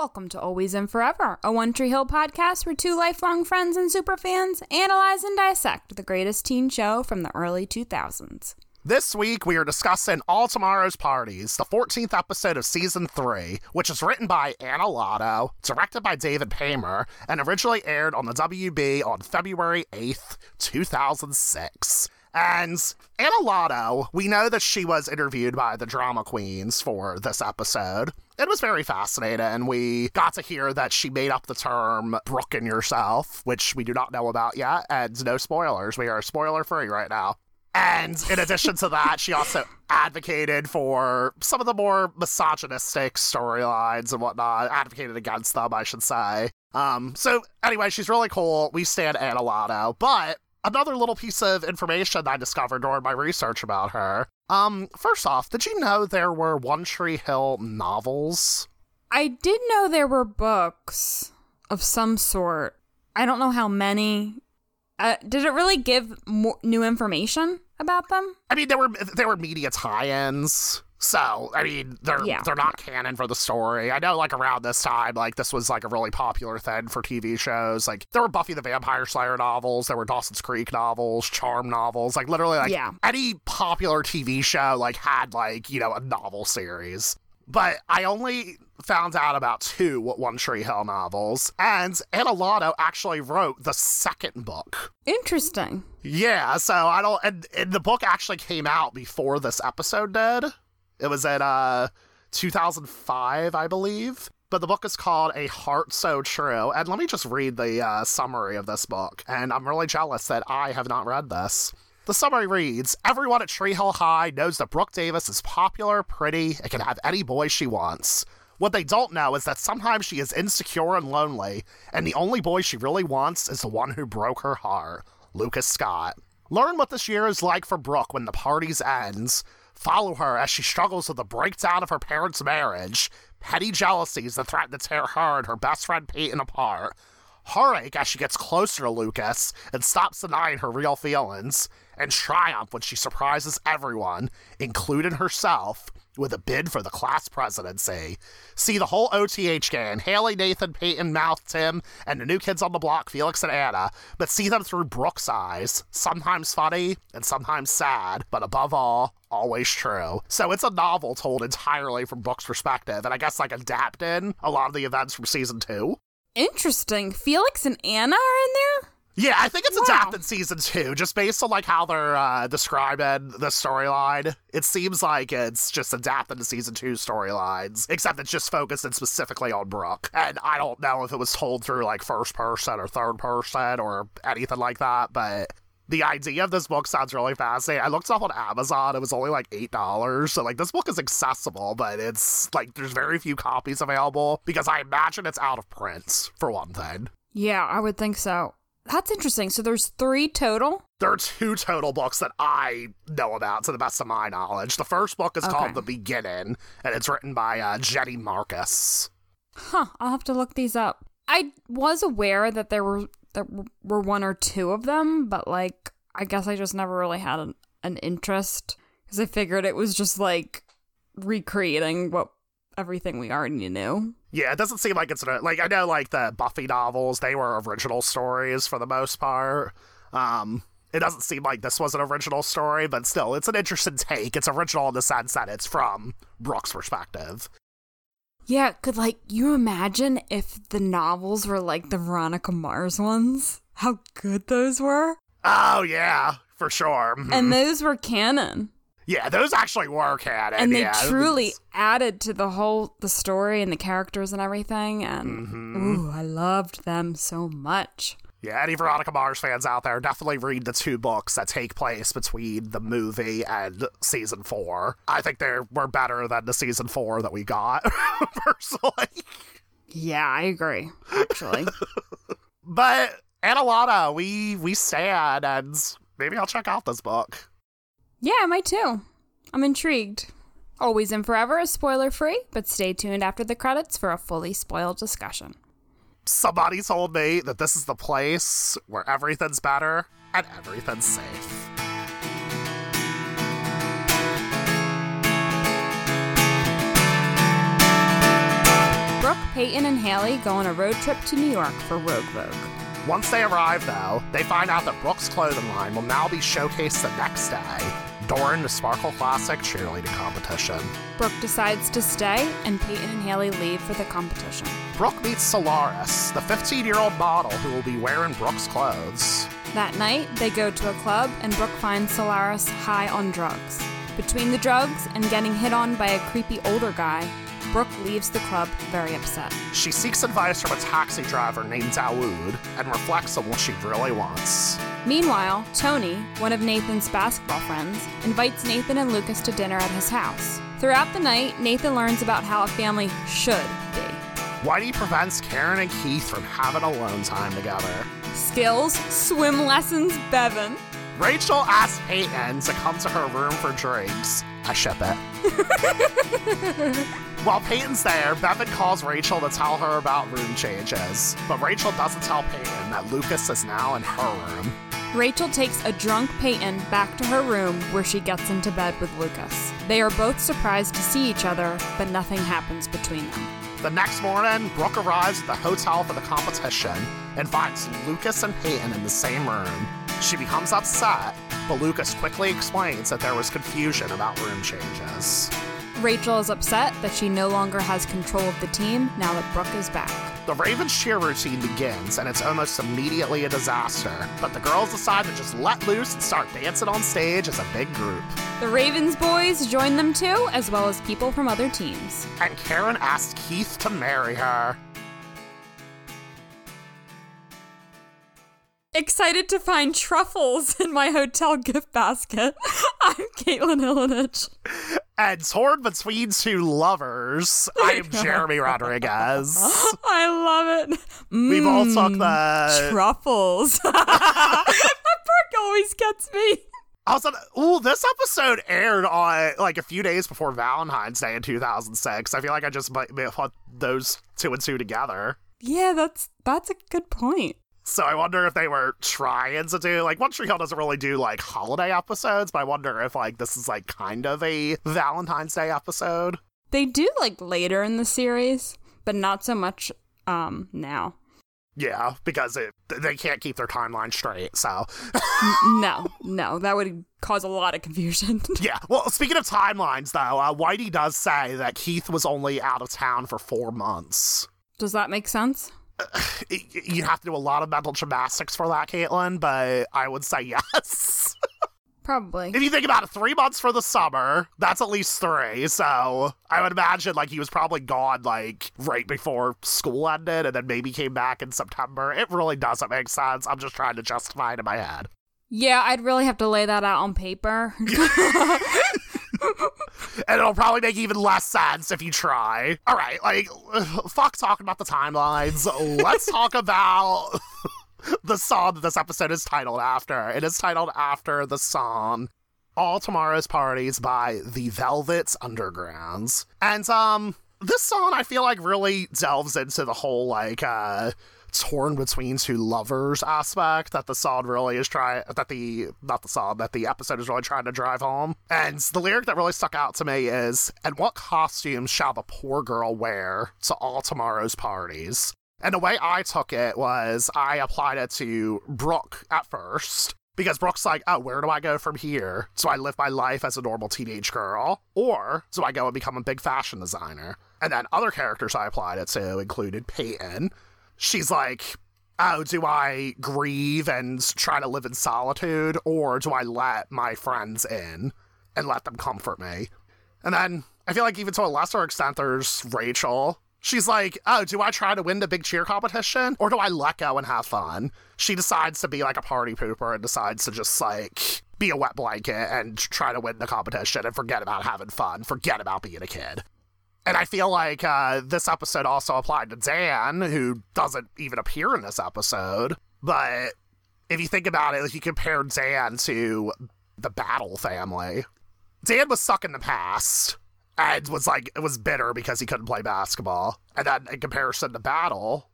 Welcome to Always and Forever, a One Tree Hill podcast where two lifelong friends and superfans analyze and dissect the greatest teen show from the early 2000s. This week, we are discussing All Tomorrow's Parties, the 14th episode of season 3, which is written by Anna Lotto, directed by David Paymer, and originally aired on the WB on February 8th, 2006. And Anna Lotto, we know that she was interviewed by the drama queens for this episode. It was very fascinating. We got to hear that she made up the term brooking yourself, which we do not know about yet, and no spoilers. We are spoiler free right now. And in addition to that, she also advocated for some of the more misogynistic storylines and whatnot, advocated against them, I should say. Um, so anyway, she's really cool. We stand Anna Lotto. But another little piece of information I discovered during my research about her. Um, first off, did you know there were One Tree Hill novels? I did know there were books of some sort. I don't know how many. Uh, did it really give more new information about them? I mean, there were there were media tie-ins. So, I mean, they're Yeah. they're not canon for the story. I know, like around this time, like this was like a really popular thing for TV shows. Like there were Buffy the Vampire Slayer novels, there were Dawson's Creek novels, Charm novels. Like literally, like Yeah. any popular TV show like had like you know a novel series. But I only found out about two One Tree Hill novels, and Anna Lotto actually wrote the second book. Interesting. Yeah, so I don't. And, and the book actually came out before this episode did. It was in uh 2005, I believe. But the book is called A Heart So True. And let me just read the uh, summary of this book. And I'm really jealous that I have not read this. The summary reads Everyone at Tree Hill High knows that Brooke Davis is popular, pretty, and can have any boy she wants. What they don't know is that sometimes she is insecure and lonely, and the only boy she really wants is the one who broke her heart, Lucas Scott. Learn what this year is like for Brooke when the parties ends. Follow her as she struggles with the breakdown of her parents' marriage, petty jealousies that threaten to tear her and her best friend Peyton apart, heartache as she gets closer to Lucas and stops denying her real feelings, and triumph when she surprises everyone, including herself, with a bid for the class presidency. See the whole OTH gang Haley, Nathan, Peyton, Mouth, Tim, and the new kids on the block, Felix and Anna, but see them through Brooke's eyes. Sometimes funny and sometimes sad, but above all, always true. So it's a novel told entirely from Brooke's perspective, and I guess like adapting a lot of the events from season two. Interesting. Felix and Anna are in there? Yeah, I think it's Wow. adapted season two, just based on like how they're uh, describing the storyline. It seems like it's just adapted to season two storylines, except it's just focused specifically on Brooke. And I don't know if it was told through like first person or third person or anything like that, but the idea of this book sounds really fascinating. I looked it up on Amazon. It was only like eight dollars. So like this book is accessible, but it's like there's very few copies available because I imagine it's out of print for one thing. Yeah, I would think so. That's interesting. So there's three total? There are two total books that I know about, to the best of my knowledge. The first book is Okay. called The Beginning, and it's written by uh, Jenny Markas. Huh, I'll have to look these up. I was aware that there were there were one or two of them, but like I guess I just never really had an, an interest because I figured it was just like recreating what everything we already knew. Yeah, it doesn't seem like it's an, like I know like the Buffy novels, they were original stories for the most part. Um, it doesn't seem like this was an original story, but still, it's an interesting take. It's original in the sense that it's from Brooke's perspective. Yeah, could like you imagine if the novels were like the Veronica Mars ones? How good those were. Oh yeah, for sure. Mhm. And those were canon. Yeah, those actually were canon. and they yeah. truly added to the whole the story and the characters and everything and Mm-hmm. ooh i loved them so much Yeah, any Veronica Mars fans out there, definitely read the two books that take place between the movie and season four. I think they were better than the season four that we got, personally. yeah i agree actually But Anna Lotto, we we stand, and maybe I'll check out this book. Yeah i might too i'm intrigued always and forever is spoiler free but stay tuned after the credits for a fully spoiled discussion Somebody told me that this is the place where everything's better and everything's safe. Brooke Peyton and Haley go on a road trip to New York for Rogue Vogue. Once they arrive, though, they find out that Brooke's clothing line will now be showcased the next day during the Sparkle Classic cheerleading competition. Brooke decides to stay, and Peyton and Haley leave for the competition. Brooke meets Solaris, the 15 year old model who will be wearing Brooke's clothes. That night, they go to a club, and Brooke finds Solaris high on drugs. Between the drugs and getting hit on by a creepy older guy, Brooke leaves the club very upset. She seeks advice from a taxi driver named Dawood and reflects on what she really wants. Meanwhile, Tony, one of Nathan's basketball friends, invites Nathan and Lucas to dinner at his house. Throughout the night, Nathan learns about how a family should be. Whitey prevents Karen and Keith from having alone time together. Skills, swim lessons, Bevin. Rachel asks Peyton to come to her room for drinks. I ship it. While Peyton's there, Bevin calls Rachel to tell her about room changes, but Rachel doesn't tell Peyton that Lucas is now in her room. Rachel takes a drunk Peyton back to her room where she gets into bed with Lucas. They are both surprised to see each other, but nothing happens between them. The next morning, Brooke arrives at the hotel for the competition and finds Lucas and Peyton in the same room. She becomes upset, but Lucas quickly explains that there was confusion about room changes. Rachel is upset that she no longer has control of the team now that Brooke is back. The Ravens cheer routine begins, and it's almost immediately a disaster. But the girls decide to just let loose and start dancing on stage as a big group. The Ravens boys join them too, as well as people from other teams. And Karen asks Keith to marry her. Excited to find truffles in my hotel gift basket. I'm Caitlin Ilinich. And torn between two lovers, I'm Jeremy Rodriguez. I love it. We both took Mm, the. truffles. that part always gets me. I was on. Ooh, this episode aired on like a few days before Valentine's Day in 2006. I feel like I just might have put those two and two together. Yeah, that's that's a good point. So I wonder if they were trying to do like One Tree Hill doesn't really do like holiday episodes, but I wonder if like this is like kind of a Valentine's Day episode. They do like later in the series, but not so much um now. Yeah, because it they can't keep their timeline straight. So No, no, that would cause a lot of confusion. yeah. Well, speaking of timelines, though, uh, Whitey does say that Keith was only out of town for four months. Does that make sense? You have to do a lot of mental gymnastics for that, Caitlin, but I would say yes. Probably. if you think about it, three months for the summer, that's at least three. So I would imagine like he was probably gone like right before school ended and then maybe came back in September. It really doesn't make sense. I'm just trying to justify it in my head. Yeah, I'd really have to lay that out on paper. And it'll probably make even less sense if you try. All right, like, fuck talking about the timelines. Let's talk about the song that this episode is titled after. It is titled after the song All Tomorrow's Parties by the Velvets Undergrounds. And, um, this song I feel like really delves into the whole, like, uh, torn between two lovers aspect that the song really is trying that the not the song that the episode is really trying to drive home and the lyric that really stuck out to me is and what costumes shall the poor girl wear to all tomorrow's parties and the way i took it was i applied it to brooke at first because Brooke's like, oh, where do I go from here? Do I live my life as a normal teenage girl? Or do I go and become a big fashion designer? And then other characters I applied it to included Peyton, she's like, oh, do I grieve and try to live in solitude, or do I let my friends in and let them comfort me? And then I feel like even to a lesser extent, there's Rachel. She's like, oh, do I try to win the big cheer competition, or do I let go and have fun? She decides to be like a party pooper and decides to just like be a wet blanket and try to win the competition and forget about having fun, forget about being a kid. And I feel like uh, this episode also applied to Dan, who doesn't even appear in this episode. But if you think about it, if you compare Dan to the Battle family, Dan was stuck in the past and was like, it was bitter because he couldn't play basketball. And then in comparison to Battle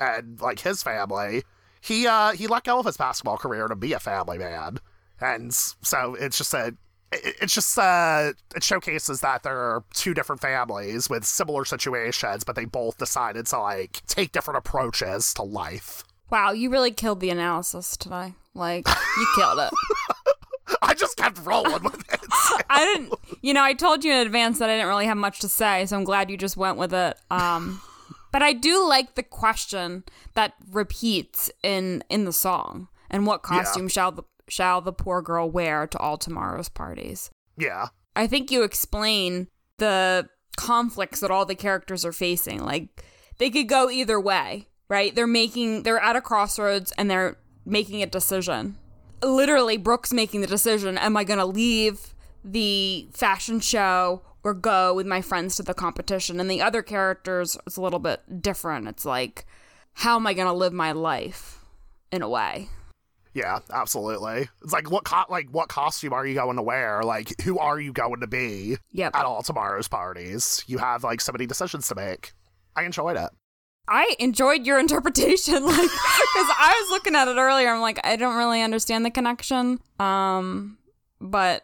and like his family, he uh he let go of his basketball career to be a family man. And so it's just a it, it's just uh, it showcases that there are two different families with similar situations, but they both decided to like take different approaches to life. Wow, you really killed the analysis today. Like, you killed it. I just kept rolling with it. I didn't, you know, I told you in advance that I didn't really have much to say, so I'm glad you just went with it. Um, but I do like the question that repeats in in the song. And what costume Yeah. shall the shall the poor girl wear to all tomorrow's parties? yeah, I think you explain the conflicts that all the characters are facing. Like they could go either way, right? They're making they're at a crossroads and they're making a decision. Literally, Brooke's making the decision: Am I going to leave the fashion show or go with my friends to the competition? And the other characters it's a little bit different. It's like, how am I going to live my life in a way? Yeah, absolutely. It's like what co- like what costume are you going to wear? Like who are you going to be Yep. at all tomorrow's parties? You have like so many decisions to make. I enjoyed it. I enjoyed your interpretation, like because I was looking at it earlier. I'm like, I don't really understand the connection. Um, but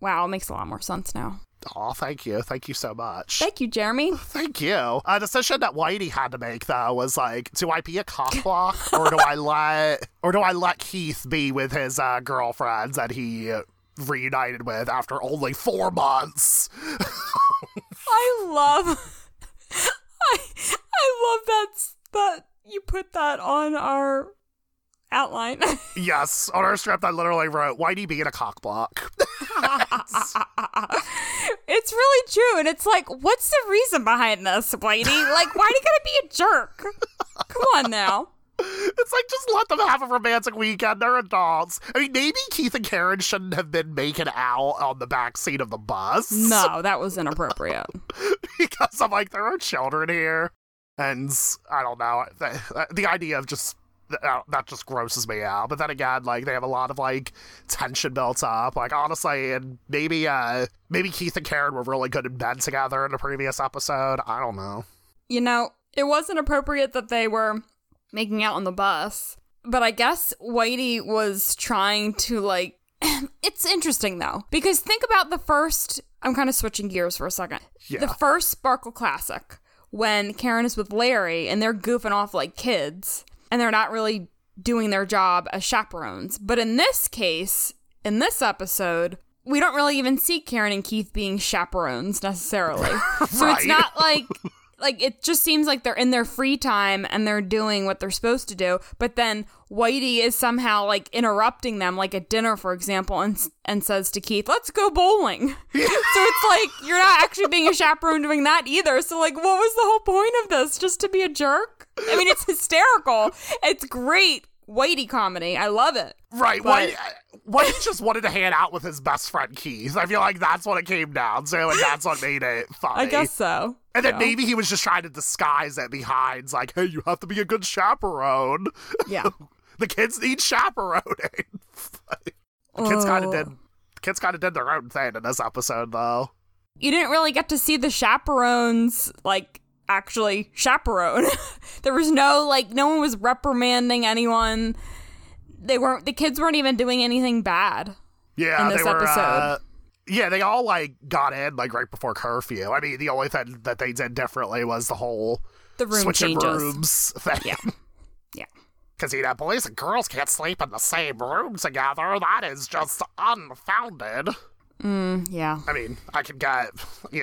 wow, it makes a lot more sense now. Oh, thank you, thank you so much. Thank you, Jeremy. Thank you. A decision that Whitey had to make though was like, do I be a cockblock or do I let or do I let Keith be with his uh, girlfriends that he reunited with after only four months? I love, I, I love that that you put that on our outline. yes, on our script I literally wrote Whitey being a cockblock. it's really true, and it's like, what's the reason behind this, Whitey? Like, why do you gotta be a jerk? Come on now. it's like just let them have a romantic weekend. They're adults. I mean, maybe Keith and Karen shouldn't have been making out on the back seat of the bus. No, that was inappropriate. because I'm like, there are children here, and I don't know. The, the idea of just that that just grosses me out. But then again, like they have a lot of like tension built up. Like honestly, and maybe uh maybe Keith and Karen were really good in bed together in the previous episode. I don't know. you know, it wasn't appropriate that they were making out on the bus, but I guess Whitey was trying to like. it's interesting though, because think about the first. I'm kind of switching gears for a second. Yeah. The first Sparkle Classic, when Karen is with Larry and they're goofing off like kids and they're not really doing their job as chaperones. But in this case, in this episode, we don't really even see Karen and Keith being chaperones necessarily. So it's not like like it just seems like they're in their free time and they're doing what they're supposed to do but then whitey is somehow like interrupting them like at dinner for example and and says to keith let's go bowling. So it's like you're not actually being a chaperone doing that either. So like what was the whole point of this? Just to be a jerk i mean it's hysterical it's great whitey comedy i love it Right. But- Whitey, Whitey just wanted to hang out with his best friend Keith. I feel like that's what it came down to, and that's what made it funny. i guess so And then So, maybe he was just trying to disguise it behind, like, hey, you have to be a good chaperone. yeah the kids need chaperoning. the kids kind of did. The kids kind of did their own thing in this episode, though. you didn't really get to see the chaperones like actually chaperone. there was no like no one was reprimanding anyone. They weren't the kids weren't even doing anything bad. Yeah, In this they were. episode. Uh, yeah, they all like got in like right before curfew. I mean, the only thing that they did differently was the whole The room switching changes. rooms thing. Yeah. Yeah. Because you know, boys and girls can't sleep in the same room together. That is just unfounded. Mm, yeah. I mean, I could get,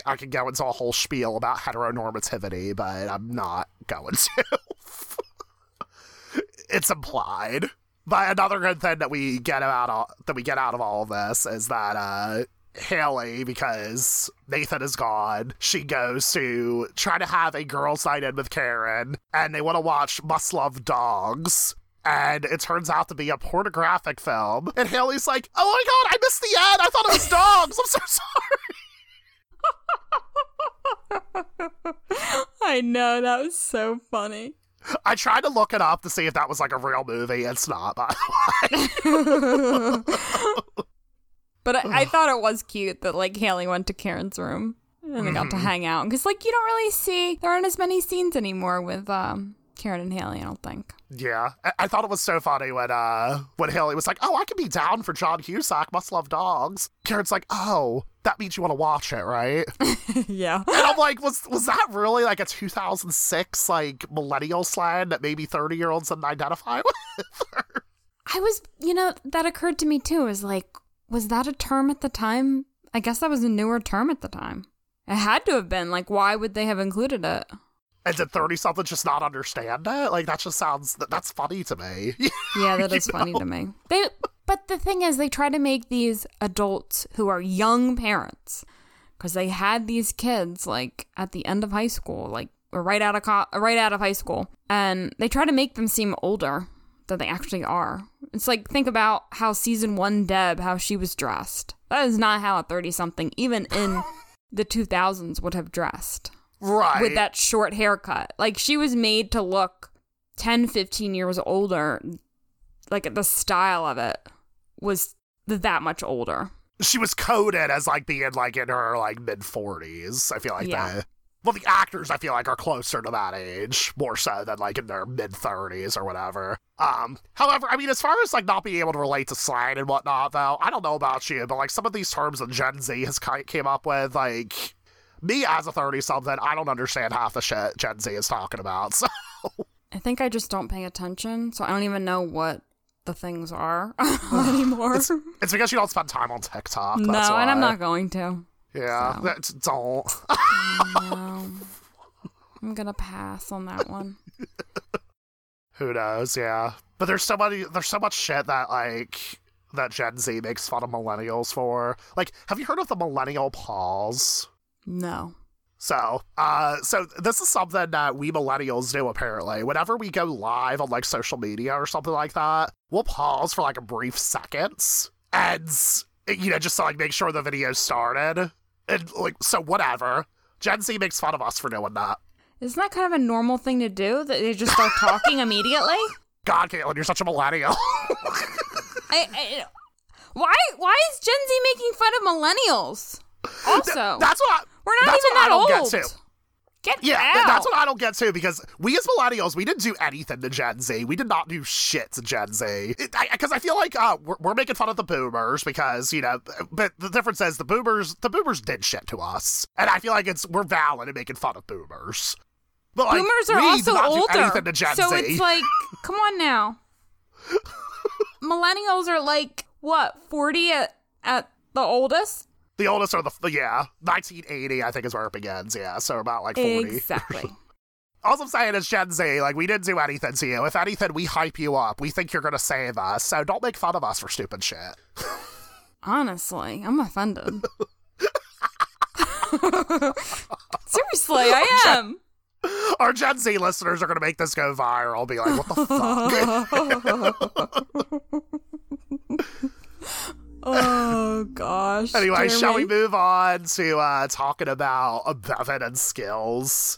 I could go into a whole spiel about heteronormativity, but I'm not going to. it's implied. But another good thing that we get out of that we get out of all of this is that uh, Haley, because Nathan is gone, she goes to try to have a girls' night in with Karen, and they want to watch Must Love Dogs. And it turns out to be a pornographic film. And Haley's like, oh my god, I missed the end. I thought it was dogs. I'm so sorry. I know that was so funny. I tried to look it up to see if that was like a real movie. It's not, by the way. But I, I thought it was cute that like Haley went to Karen's room and they got to hang out because like you don't really see there aren't as many scenes anymore with um Karen and Haley, I don't think. Yeah, I-, I thought it was so funny when uh when Haley was like, "Oh, I could be down for John Cusack. Must love dogs." Karen's like, "Oh, that means you want to watch it, right?" yeah. and I'm like, "Was was that really like a 2006 like millennial slang that maybe 30 year olds didn't identify with?" I was, you know, that occurred to me too. Is like, was that a term at the time? I guess that was a newer term at the time. It had to have been. Like, why would they have included it? And did 30 something just not understand it? Like, that just sounds, that, that's funny to me. Yeah, that is funny to me. They, but the thing is, they try to make these adults who are young parents because they had these kids like at the end of high school, like or right out of co- right out of high school, and they try to make them seem older than they actually are. It's like think about how season one Deb, how she was dressed. That is not how a thirty something, even in the two thousands, would have dressed right. with that short haircut. Like she was made to look 10, 15 years older. Like the style of it was that much older. She was coded as like being like in her like mid 40s. I feel like Yeah. the well, the actors I feel like are closer to that age, more so than like in their mid 30s or whatever. Um, however, I mean, as far as like not being able to relate to slang and whatnot, though, I don't know about you, but like some of these terms that Gen Z has ki- came up with, like me as a 30 something, I don't understand half the shit Gen Z is talking about. So I think I just don't pay attention, so I don't even know what the things are anymore. it's because you don't spend time on TikTok. no, that's and I'm not going to. Yeah, so. that's, don't. No. I'm gonna pass on that one. Who knows? Yeah, but there's so many. There's so much shit that like that Gen Z makes fun of millennials for. Like, have you heard of the millennial pause? No. So, uh, so this is something that we millennials do apparently. Whenever we go live on like social media or something like that, we'll pause for like a brief seconds and you know just to like make sure the video started and like so whatever. Gen Z makes fun of us for doing that. Isn't that kind of a normal thing to do? That they just start talking immediately? God, Caitlin, you're such a millennial. I, I, why? Why is Gen Z making fun of millennials? Also, That's what I, we're not that's even what I that don't old. get to. Get Yeah, out. th- that's what I don't get too because we as millennials, we didn't do anything to Gen Z. We did not do shit to Gen Z. Because I, feel like uh, we're, we're making fun of the boomers because, you know, but the difference is the boomers, the boomers did shit to us. And I feel like it's we're valid in making fun of boomers. But like, Boomers are also did not do older, anything to Gen so Z. it's like, come on now. Millennials are like what forty at at the oldest. The oldest are the, yeah, 1980, I think is where it begins. Yeah, so about like 40. Exactly. All I'm saying is Gen Z, like, we didn't do anything to you. If anything, we hype you up. We think you're going to save us. So don't make fun of us for stupid shit. Honestly, I'm offended. Seriously, I am. Our Gen Z listeners are going to make this go viral. Be like, what the fuck? Oh gosh. anyway, shall we Jeremy, move on to uh, talking about Bevin and skills?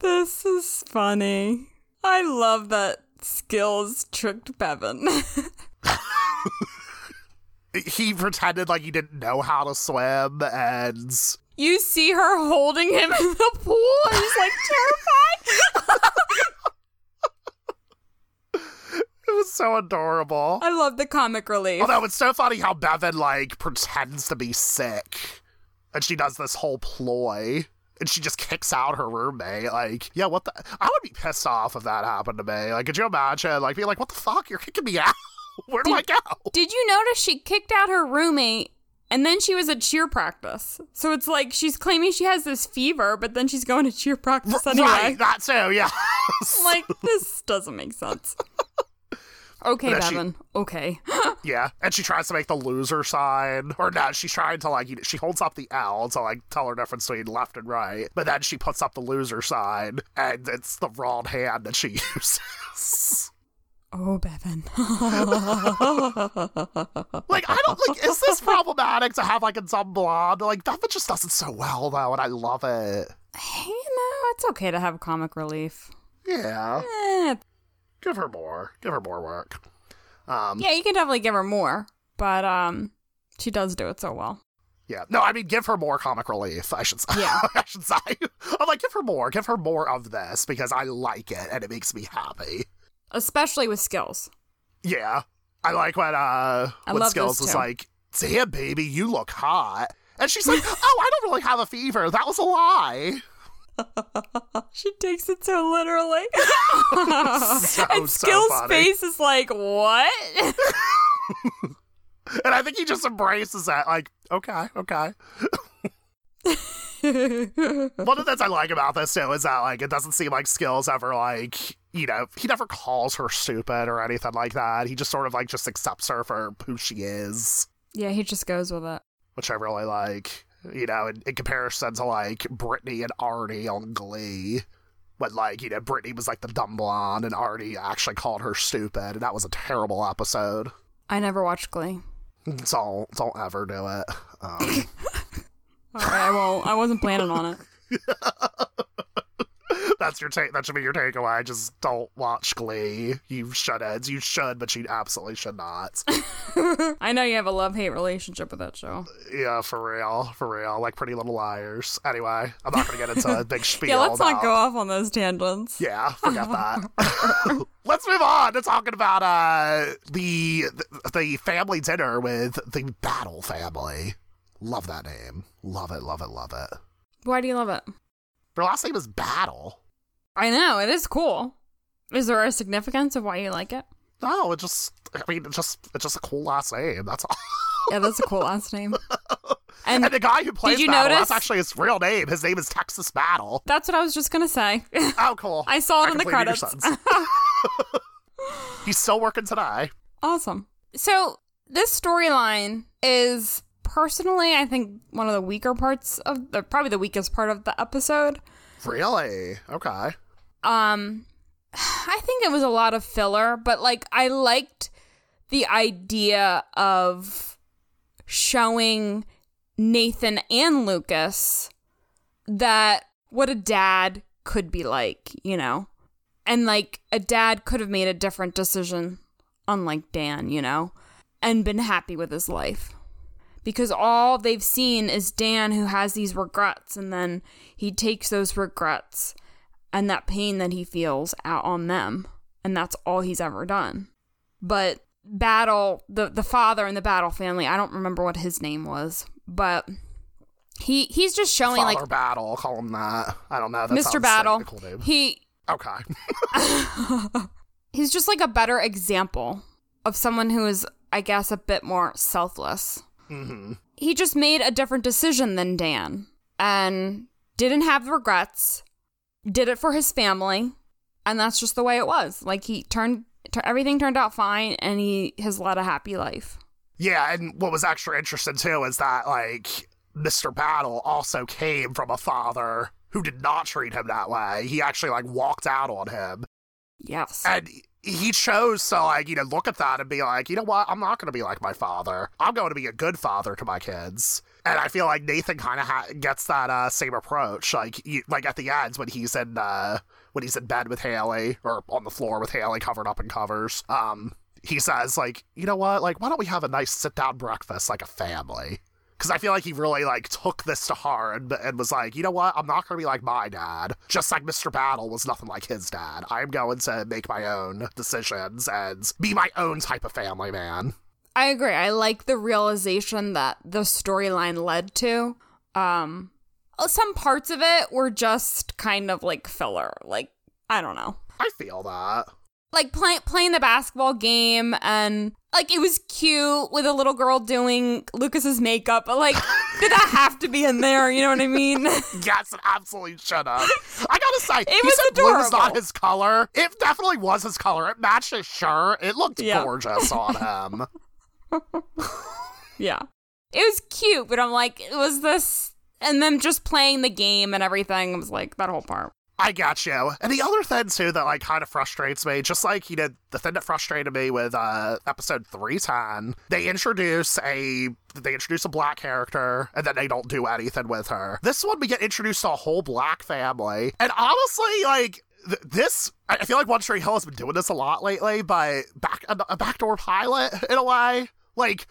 This is funny. I love that Skills tricked Bevin. He pretended like he didn't know how to swim, and you see her holding him in the pool, and he's like terrified. It was so adorable. I love the comic relief. Although it's so funny how Bevin like pretends to be sick, and she does this whole ploy, and she just kicks out her roommate. Like, yeah, what the? I would be pissed off if that happened to me. Like, could you imagine? Like, being like, what the fuck? You're kicking me out. Where do I go? Did you notice she kicked out her roommate and then she was at cheer practice? So it's like she's claiming she has this fever, but then she's going to cheer practice anyway. Right, that too. Yeah. Like, this doesn't make sense. Okay, But she- Bevin. Okay. yeah, and she tries to make the loser sign, or no, she's trying to like, you know, she holds up the L to like tell her difference between left and right, but then she puts up the loser sign, and it's the wrong hand that she uses. Oh, Bevin. Like, I don't like. Is this problematic to have like a dumb blonde? Like, Bevin just does it so well though, and I love it. you know, it's okay to have comic relief. Yeah, Eh, give her more. Give her more work. Um, yeah, you can definitely give her more, but um, she does do it so well. Yeah. No, I mean, give her more comic relief. I should say. Yeah. I should say. I'm like, give her more. Give her more of this because I like it and it makes me happy. Especially with skills. Yeah. I like when uh I when Skills was like, "Damn, baby, you look hot," and she's like, "Oh, I don't really have a fever. That was a lie." She takes it so literally. So, and Skill's funny. face is like, what? And I think he just embraces that, like, okay, okay. One of the things I like about this too is that like it doesn't seem like Skills ever like you know he never calls her stupid or anything like that. He just sort of like just accepts her for who she is, yeah, he just goes with it. which I really like. You know, in, in comparison to like Brittany and Artie on Glee, when like you know Brittany was like the dumb blonde and Artie actually called her stupid, and that was a terrible episode. I never watched Glee. Don't don't ever do it. Um, All right, I won't. I wasn't planning on it. That's your take. That should be your takeaway. Just don't watch Glee. You shouldn't. You should, but you absolutely should not. I know you have a love hate relationship with that show. yeah, for real, for real. Like Pretty Little Liars. Anyway, I'm not gonna get into a big spiel. Yeah, let's not go off on those tangents. Yeah, forget that. Let's move on to talking about uh the the family dinner with the Battle family. Love that name. Love it. Love it. Love it. Why do you love it? Their last name is Battle. I know it is cool. Is there a significance of why you like it? No, it just. I mean, it's just it's just a cool last name. That's all. Yeah, that's a cool last name. And And the guy who plays you Battle, notice- that's actually his real name. His name is Texas Battle. that's what I was just gonna say. Oh, cool. I saw it in the credits. He's still working today. awesome. So this storyline is personally, I think, one of the weaker parts of the probably the weakest part of the episode. Really? Okay. Um, I think it was a lot of filler, but like I liked the idea of showing Nathan and Lucas that what a dad could be like, you know? And like a dad could have made a different decision, unlike Dan, you know, and been happy with his life. Because all they've seen is Dan who has these regrets, and then he takes those regrets and that pain that he feels out on them. And that's all he's ever done. But Battle, the, the father in the Battle family, I don't remember what his name was, but he he's just showing Father like Battle, call him that. I don't know. Mr. Battle. Like a cool name. he Okay. he's just like a better example of someone who is, I guess, a bit more selfless. Hmm He just made a different decision than Dan and didn't have regrets, did it for his family, and that's just the way it was. Like he turned, tur- everything turned out fine, and he has led a happy life. Yeah, and what was extra interesting too is that like Mr. Battle also came from a father who did not treat him that way. He actually like walked out on him. Yes. And he chose to like, you know, look at that and be like, you know what, I'm not going to be like my father. I'm going to be a good father to my kids. And I feel like Nathan kind of ha- gets that uh, same approach. Like, you, like at the ends when he's in uh, when he's in bed with Haley or on the floor with Haley covered up in covers. Um, he says like, you know what, like why don't we have a nice sit down breakfast like a family? Because I feel like he really like took this to heart and, and was like, you know what, I'm not going to be like my dad. Just like Mr. Battle was nothing like his dad. I'm going to make my own decisions and be my own type of family man. I agree. I like the realization that the storyline led to. Um, some parts of it were just kind of like filler. Like, I don't know. I feel that. Like play, playing the basketball game and like it was cute with a little girl doing Lucas's makeup, but like did that have to be in there? You know what I mean? Yes, it absolutely should have. I gotta say, It he was said blue was not his color. It definitely was his color. It matched his shirt. It looked Yeah. gorgeous on him. yeah, it was cute, but I'm like, it was this, and them just playing the game and everything. I was like that whole part. I got you. And the other thing too that like kind of frustrates me, just like you know, the thing that frustrated me with uh episode three ten, they introduce a they introduce a black character and then they don't do anything with her. This one we get introduced to a whole black family, and honestly, like. th- This, I feel like One Tree Hill has been doing this a lot lately, but back a, a backdoor pilot in a way. Like,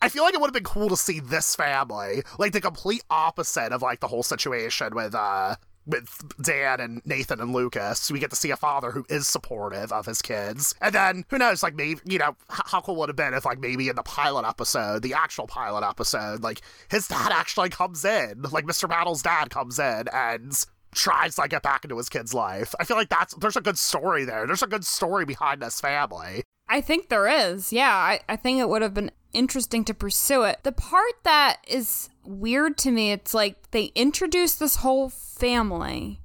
I feel like it would have been cool to see this family, like the complete opposite of like the whole situation with uh with Dan and Nathan and Lucas. We get to see a father who is supportive of his kids. And then who knows, like maybe you know, how cool would it have been if like maybe in the pilot episode, the actual pilot episode, like his dad actually comes in, like Mr. Battle's dad comes in and tries to like, get back into his kid's life. I feel like that's there's a good story there. There's a good story behind this family. I think there is. Yeah, I, I think it would have been interesting to pursue it. The part that is weird to me, it's like they introduce this whole family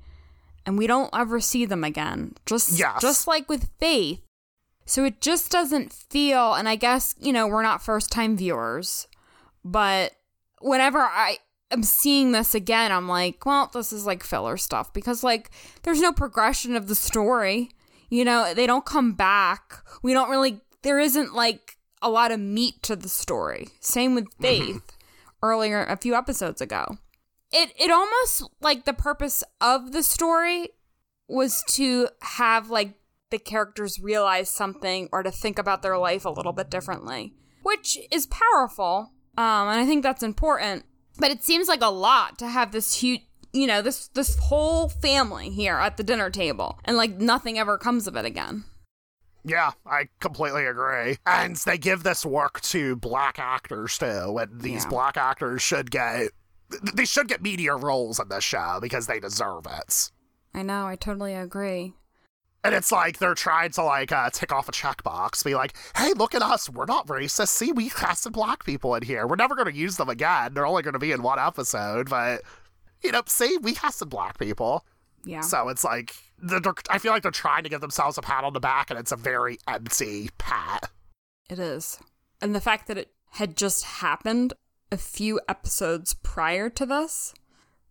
and we don't ever see them again. Just Yes. just like with Faith. So it just doesn't feel and I guess, you know, we're not first time viewers, but whenever I am seeing this again, I'm like, well, this is like filler stuff because like there's no progression of the story. You know, they don't come back. We don't really there isn't like a lot of meat to the story. Same with mm-hmm. Faith earlier a few episodes ago. It it almost like the purpose of the story was to have like the characters realize something or to think about their life a little bit differently, which is powerful. Um, and I think that's important. But it seems like a lot to have this huge, you know, this this whole family here at the dinner table, and like nothing ever comes of it again. Yeah, I completely agree. And they give this work to black actors too, and these Yeah. black actors should get they should get media roles in this show because they deserve it. I know, I totally agree. And it's like they're trying to like uh, tick off a checkbox, be like, "Hey, look at us. We're not racist. See, we casted black people in here. We're never going to use them again. They're only going to be in one episode, but you know, see, we casted black people." Yeah. So it's like I feel like they're trying to give themselves a pat on the back, and it's a very empty pat. It is. And the fact that it had just happened a few episodes prior to this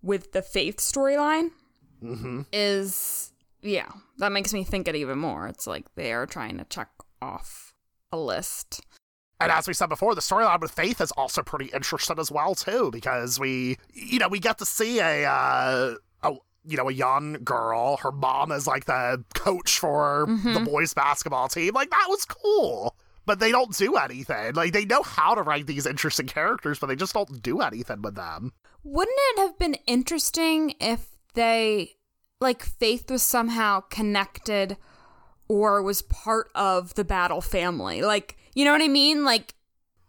with the Faith storyline Mm-hmm. is, yeah, that makes me think it even more. It's like they are trying to check off a list. And as we said before, the storyline with Faith is also pretty interesting as well too, because we, you know, we get to see a, uh, a you know, a young girl. Her mom is like the coach for the boys basketball team. Like that was cool. But they don't do anything. Like they know how to write these interesting characters, but they just don't do anything with them. Wouldn't it have been interesting if they, like, Faith was somehow connected or was part of the battle family? Like, you know what I mean? Like,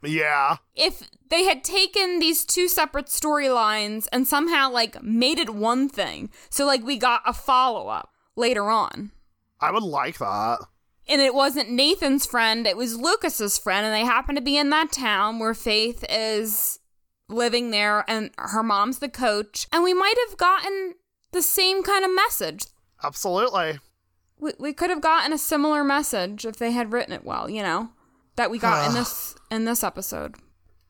Yeah. if they had taken these two separate storylines and somehow like made it one thing so like we got a follow-up later on I would like that. And it wasn't nathan's friend it was lucas's friend and they happen to be in that town where faith is living there and her mom's the coach and we might have gotten the same kind of message. Absolutely. we, we could have gotten a similar message if they had written it well you know that we got in this in this episode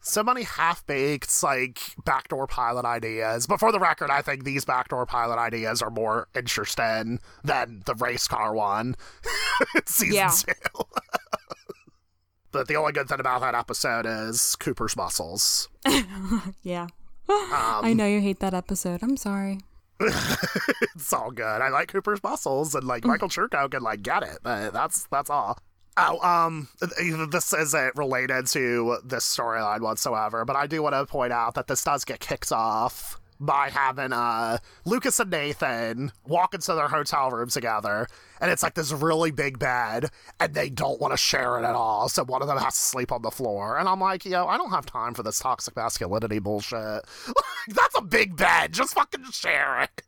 so many half-baked like backdoor pilot ideas. But for the record i think these backdoor pilot ideas are more interesting than the race car one. Season two. But the only good thing about that episode is cooper's muscles. Yeah. Um, I know you hate that episode. I'm sorry. it's all good. I like cooper's muscles and like michael trucco can like get it but that's that's all Oh, um, this isn't related to this storyline whatsoever, but I do want to point out that this does get kicked off by having uh Lucas and Nathan walk into their hotel room together, and it's like this really big bed, and they don't want to share it at all, so one of them has to sleep on the floor, and I'm like, yo, I don't have time for this toxic masculinity bullshit. That's a big bed, just fucking share it.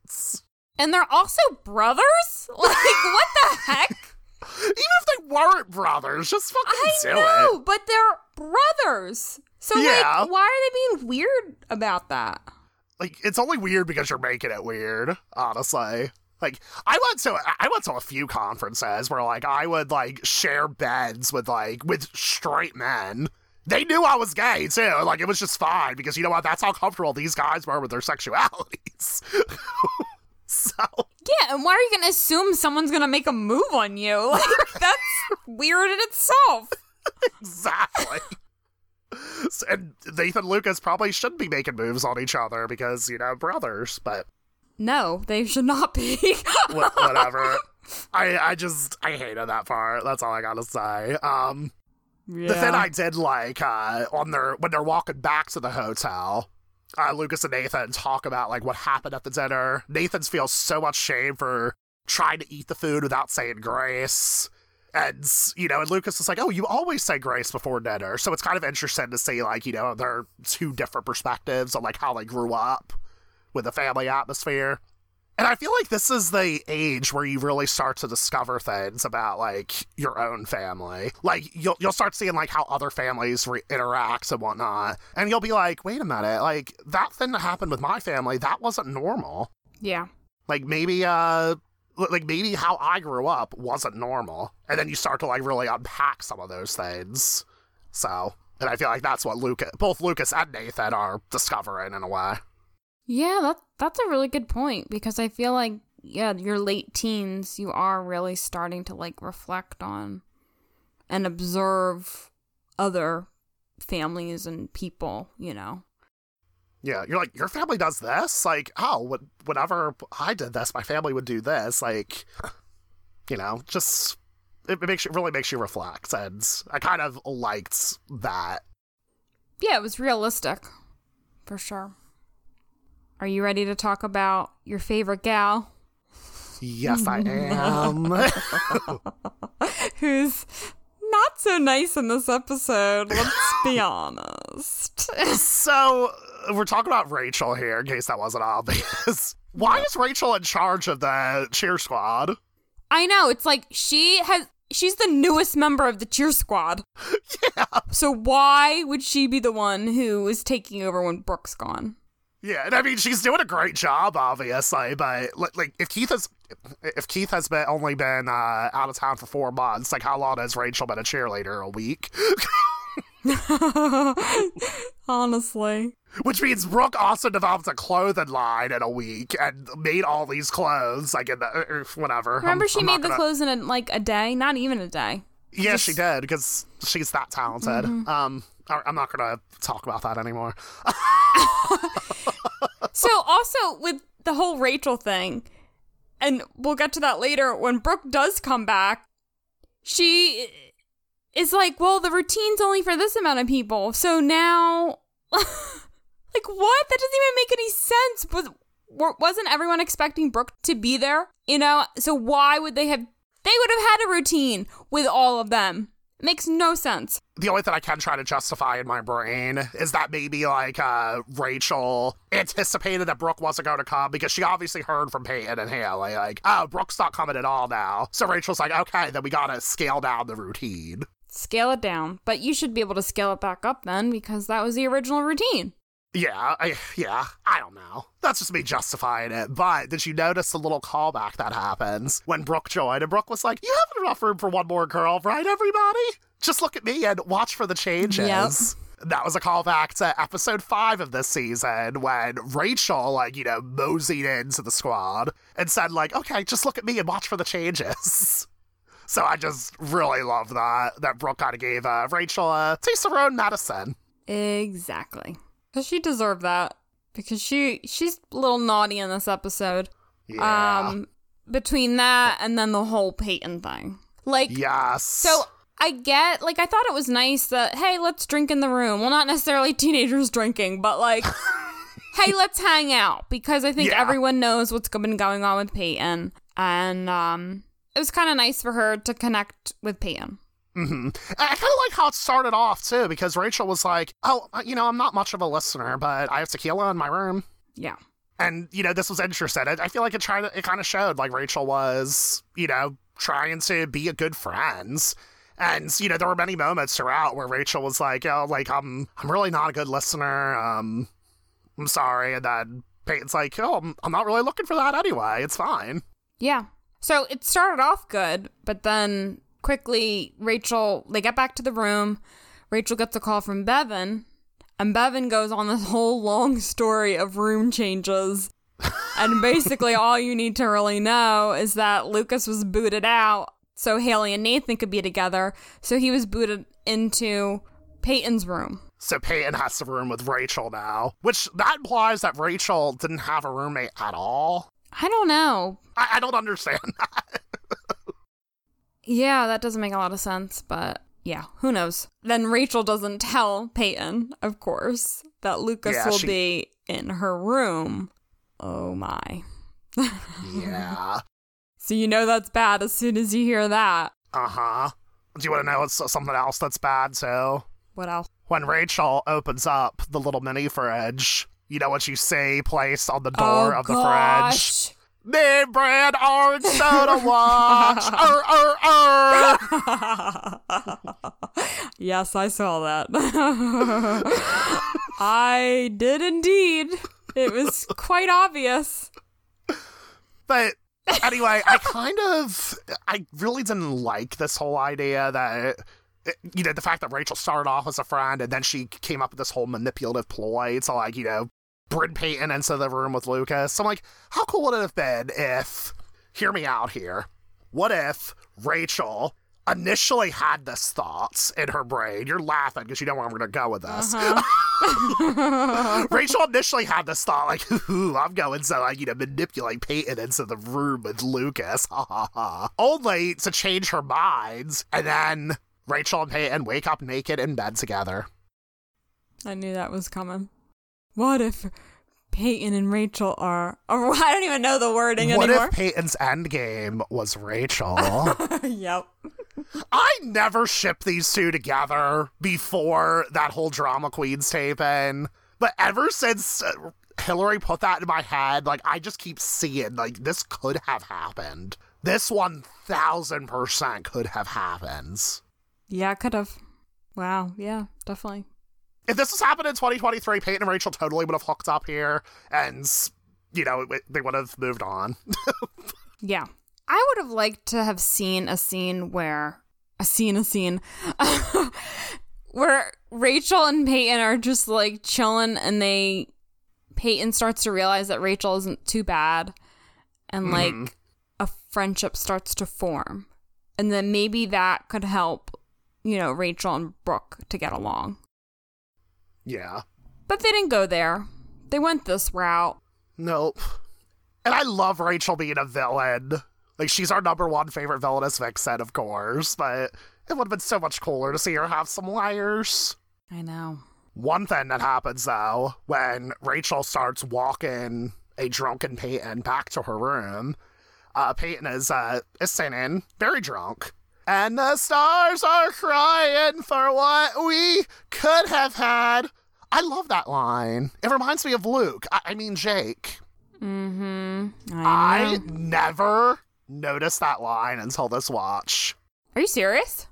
And they're also brothers? Like, what the heck? Even if they weren't brothers, just fucking I do know, it. but they're brothers. So, Yeah. like, why are they being weird about that? like it's only weird because you're making it weird honestly like i went to i went to a few conferences where like i would like share beds with like with straight men they knew i was gay too like it was just fine because you know what that's how comfortable these guys were with their sexualities so Yeah, and why are you going to assume someone's going to make a move on you? Like, that's weird in itself. exactly and nathan lucas probably shouldn't be making moves on each other because you know brothers but No, they should not be. Wha- whatever. I I just I hated that part. That's all I gotta say. Um, Yeah. The thing I did like uh, on their when they're walking back to the hotel, uh, Lucas and Nathan talk about like what happened at the dinner. Nathan feels so much shame for trying to eat the food without saying grace. And, you know, and Lucas is like, oh, you always say grace before dinner. So it's kind of interesting to see, like, you know, there are two different perspectives on, like, how they grew up with the family atmosphere. And I feel like this is the age where you really start to discover things about like your own family. Like you'll you'll start seeing like how other families re- interact and whatnot, and you'll be like, wait a minute, like that thing that happened with my family that wasn't normal. Yeah. Like maybe uh like maybe how I grew up wasn't normal, and then you start to like really unpack some of those things. So, and I feel like that's what Lucas, both Lucas and Nathan are discovering in a way. Yeah, that that's a really good point because I feel like yeah, your late teens, you are really starting to like reflect on and observe other families and people, you know. Yeah, you're like your family does this. Like, oh, what, whenever I did this, my family would do this. Like, you know, just it, it makes you really makes you reflect, and I kind of liked that. Yeah, it was realistic, for sure. Are you ready to talk about your favorite gal? Yes, I am. Who's not so nice in this episode, let's be honest. so we're talking about Rachel here, in case that wasn't obvious. Why is Rachel in charge of the cheer squad? I know, it's like she has she's the newest member of the cheer squad. Yeah. So why would she be the one who is taking over when Brooke's gone? Yeah, and I mean she's doing a great job, obviously. But like, like if Keith has, if Keith has been only been uh, out of town for four months, like how long has Rachel been a cheerleader? A week. Honestly. Which means Brooke also developed a clothing line in a week and made all these clothes, like in the uh, whatever. Remember, I'm- she I'm made the gonna- clothes in a, like a day, not even a day. Yeah, she did because she's that talented. Mm-hmm. Um, I- I'm not gonna talk about that anymore. So also with the whole Rachel thing, and we'll get to that later. When Brooke does come back, she is like, "Well, the routine's only for this amount of people, so now." Like what? That doesn't even make any sense. Was wasn't everyone expecting Brooke to be there? You know, so why would they have? They would have had a routine with all of them. makes no sense. the only thing I can try to justify in my brain is that maybe like uh, Rachel anticipated that Brooke wasn't going to come because she obviously heard from Peyton and Haley like, oh, Brooke's not coming at all now. So Rachel's like, okay, then we gotta scale down the routine. Scale it down, but you should be able to scale it back up then because that was the original routine. Yeah, I, yeah, I don't know. That's just me justifying it. But did you notice the little callback that happens when Brooke joined? And Brooke was like, "You have enough room for one more girl, right, everybody? Just look at me and watch for the changes." Yep. That was a callback to episode five of this season when Rachel, like, you know, moseyed into the squad and said, like, okay, just look at me and watch for the changes. So I just really love that, that Brooke kind of gave uh, Rachel a taste of her own medicine. Exactly. Because she deserved that. Because she she's a little naughty in this episode. Yeah. Um between that and then the whole Peyton thing. Like yes. so I get like I thought it was nice that hey, let's drink in the room. Well, not necessarily teenagers drinking, but like hey, let's hang out because I think Yeah. everyone knows what's been going on with Peyton and um it was kind of nice for her to connect with Peyton. Hmm I kind of like how it started off too, because Rachel was like, "Oh, uh, you know, I'm not much of a listener, but I have tequila in my room." Yeah. And you know, this was interesting. I, I feel like it tried. to- It kind of showed like Rachel was, you know, trying to be a good friend. And you know, there were many moments throughout where Rachel was like, "Oh, like I'm, I'm really not a good listener. Um, I'm sorry." And then Peyton's like, "Oh, I'm, I'm not really looking for that anyway. It's fine." Yeah. So it started off good, but then quickly Rachel they get back to the room. Rachel gets a call from Bevin, and Bevin goes on this whole long story of room changes. and basically all you need to really know is that Lucas was booted out so Haley and Nathan could be together. So he was booted into Peyton's room. So Peyton has to room with Rachel now, which that implies that Rachel didn't have a roommate at all. I don't know. I, I don't understand that. Yeah, that doesn't make a lot of sense, but yeah, who knows? Then Rachel doesn't tell Peyton, of course, that Lucas Yeah, will she- be in her room. Oh my. Yeah. So you know that's bad as soon as you hear that. Uh huh. Do you want to know something else that's bad too? What else? When Rachel opens up the little mini fridge, you know what you see placed on the door oh, of the fridge? Name brand orange soda watch. er, er, er. yes, I saw that. I did indeed. It was quite obvious. But anyway, I kind of, I really didn't like this whole idea that, you know, the fact that Rachel started off as a friend and then she came up with this whole manipulative ploy to, like, you know, bring Peyton into the room with Lucas. I'm like, how cool would it have been if, hear me out here, what if Rachel initially had this thoughts in her brain? You're laughing because you know where I'm going to go with this. Uh-huh. Rachel initially had this thought, like, ooh, I'm going to, like, you know, manipulate Peyton into the room with Lucas. Only to change her minds, and then Rachel and Peyton wake up naked in bed together. I knew that was coming. What if Peyton and Rachel are. Or I don't even know the wording what anymore. What if Peyton's endgame was Rachel? yep. I never shipped these two together before that whole drama queens tape in. But ever since uh, Hillary put that in my head, like I just keep seeing like this could have happened. This one thousand percent could have happened. Yeah, could have. Wow. Yeah, definitely. If this was happened in 2023, Peyton and Rachel totally would have hooked up here, and you know it- they would have moved on. Yeah. I would have liked to have seen a scene where a scene a scene where Rachel and Peyton are just like chilling and they Peyton starts to realize that Rachel isn't too bad and mm-hmm. like a friendship starts to form. And then maybe that could help, you know, Rachel and Brooke to get along. Yeah. But they didn't go there. They went this route. Nope. And I love Rachel being a villain. Like, she's our number one favorite villainous vixen, of course, but it would have been so much cooler to see her have some liars. I know. One thing that happens, though, when Rachel starts walking a drunken Peyton back to her room, uh, Peyton is, uh, is singing, very drunk. And the stars are crying for what we could have had. I love that line. It reminds me of Luke. I, I mean, Jake. Mm-hmm. I I never noticed that line until this watch. Are you serious?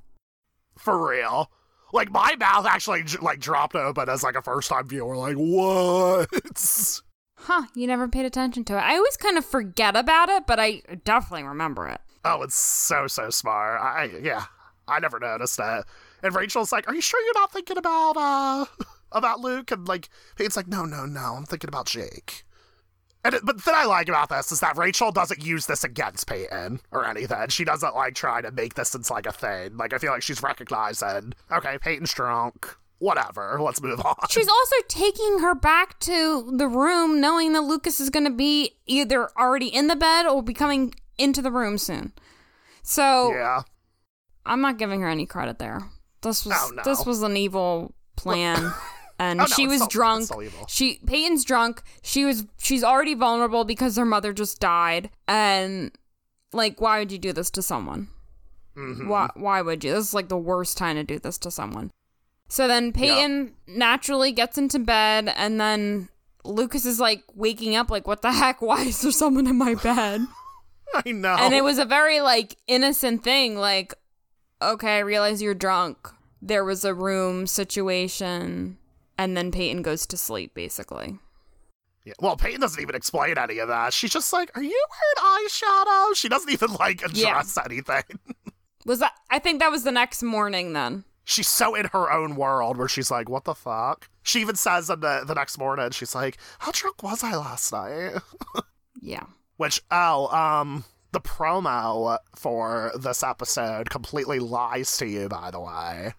For real. Like my mouth actually like dropped open as like a first time viewer. Like what? Huh, you never paid attention to it. I always kind of forget about it, but I definitely remember it. Oh, it's so so smart. I yeah, I never noticed that. And Rachel's like, "Are you sure you're not thinking about uh about Luke?" And like Peyton's like, "No, no, no. I'm thinking about Jake." And it, but the thing I like about this is that Rachel doesn't use this against Peyton or anything. She doesn't like try to make this into like a thing. Like I feel like she's recognizing, okay, Peyton's drunk. Whatever. Let's move on. She's also taking her back to the room knowing that Lucas is going to be either already in the bed or be coming into the room soon. So yeah. I'm not giving her any credit there. This was Oh, no. this was an evil plan. And Oh, she was drunk. She Peyton's drunk. She was she's already vulnerable because her mother just died. And like why would you do this to someone? Mhm. Why why would you? This is like the worst time to do this to someone. So then Peyton naturally gets into bed and then Lucas is like waking up like what the heck? Why is there someone in my bed? I know. And it was a very like innocent thing like okay, I realize you're drunk. There was a room situation and then Peyton goes to sleep basically. Yeah, well, Peyton doesn't even explain any of that. She's just like, "Are you wearing eyeshadow?" She doesn't even like address anything. Was that I think that was the next morning then. She's so in her own world where she's like, "What the fuck?" She even says the the next morning, she's like, "How drunk was I last night?" Yeah. Which, oh, um, the promo for this episode completely lies to you, by the way.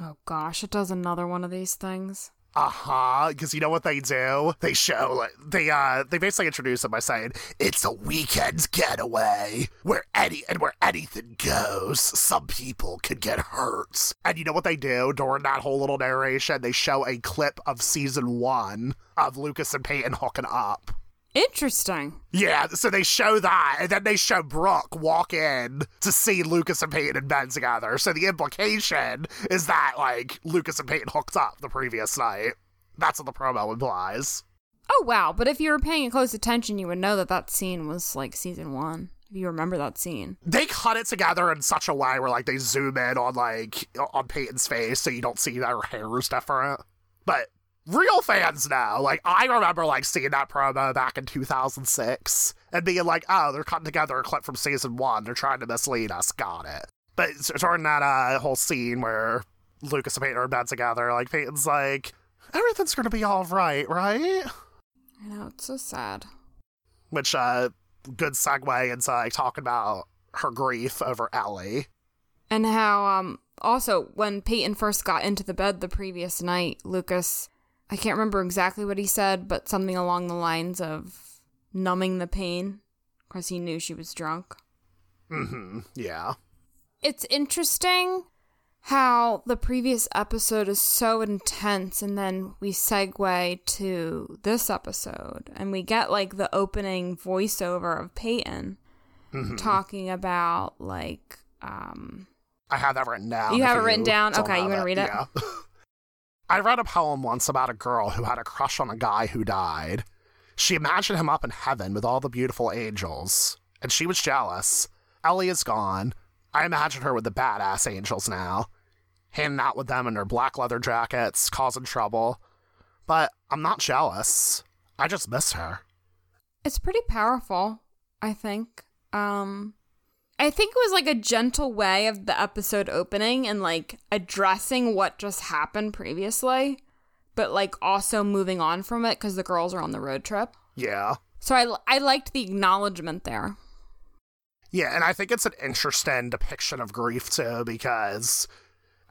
Oh gosh, it does another one of these things. Uh huh. Because you know what they do? They show like they uh they basically introduce it by saying it's a weekend getaway where any and where anything goes. Some people could get hurt. And you know what they do during that whole little narration? They show a clip of season one of Lucas and Peyton hooking up. Interesting. Yeah, so they show that, and then they show Brooke walk in to see Lucas and Peyton and Ben together. So the implication is that, like, Lucas and Peyton hooked up the previous night. That's what the promo implies. Oh, wow. But if you were paying close attention, you would know that that scene was like season one. If you remember that scene. They cut it together in such a way where, like, they zoom in on, like, on Peyton's face so you don't see that her hair is different. But real fans now. Like I remember like seeing that promo back in 2006 and being like, "Oh, they're cutting together a clip from season one. They're trying to mislead us." Got it. But during that uh, whole scene where Lucas and Peyton are in bed together, like Peyton's like, "Everything's gonna be all right, right?" I know it's so sad. Which uh, good segue into like talking about her grief over Ellie. And how um also when Peyton first got into the bed the previous night, Lucas I can't remember exactly what he said, but something along the lines of numbing the pain because he knew she was drunk. Mm-hmm. Yeah. It's interesting how the previous episode is so intense and then we segue to this episode and we get like the opening voiceover of Peyton mm-hmm. talking about like um I have that written down. You have it written down? Okay, you want to read it? Yeah. I read a poem once about a girl who had a crush on a guy who died. She imagined him up in heaven with all the beautiful angels, and she was jealous. Ellie is gone. I imagine her with the badass angels now, hanging out with them in their black leather jackets, causing trouble. But I'm not jealous. I just miss her. It's pretty powerful, I think. Um I think it was like a gentle way of the episode opening and like addressing what just happened previously, but like also moving on from it because the girls are on the road trip. Yeah. So I, I liked the acknowledgement there. Yeah, and I think it's an interesting depiction of grief too because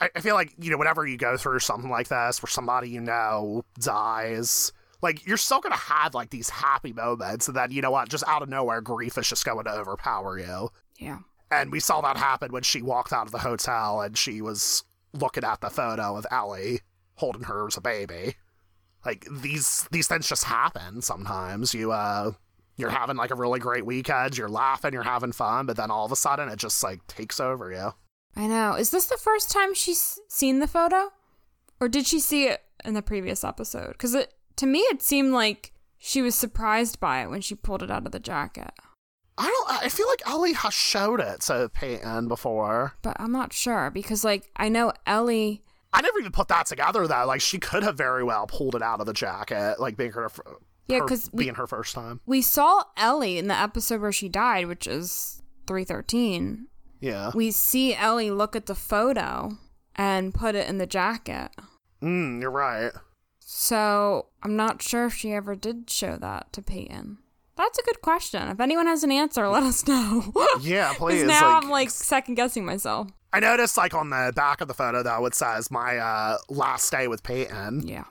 I, I feel like, you know, whenever you go through something like this where somebody you know dies, like you're still gonna have like these happy moments and then you know what just out of nowhere grief is just going to overpower you yeah. And we saw that happen when she walked out of the hotel and she was looking at the photo of Ellie holding her as a baby. Like these these things just happen sometimes. You uh you're having like a really great weekend, you're laughing, you're having fun, but then all of a sudden it just like takes over you. I know. Is this the first time she's seen the photo? Or did she see it in the previous episode? Cuz it to me it seemed like she was surprised by it when she pulled it out of the jacket. I don't. I feel like Ellie has showed it to Peyton before, but I'm not sure because, like, I know Ellie. I never even put that together. Though, like, she could have very well pulled it out of the jacket, like being her, yeah, because being her first time. We saw Ellie in the episode where she died, which is three thirteen. Yeah, we see Ellie look at the photo and put it in the jacket. Mm, you're right. So I'm not sure if she ever did show that to Peyton. That's a good question. If anyone has an answer, let us know. yeah, please. Now like, I'm like second guessing myself. I noticed like on the back of the photo though it says my uh, last day with Peyton. Yeah.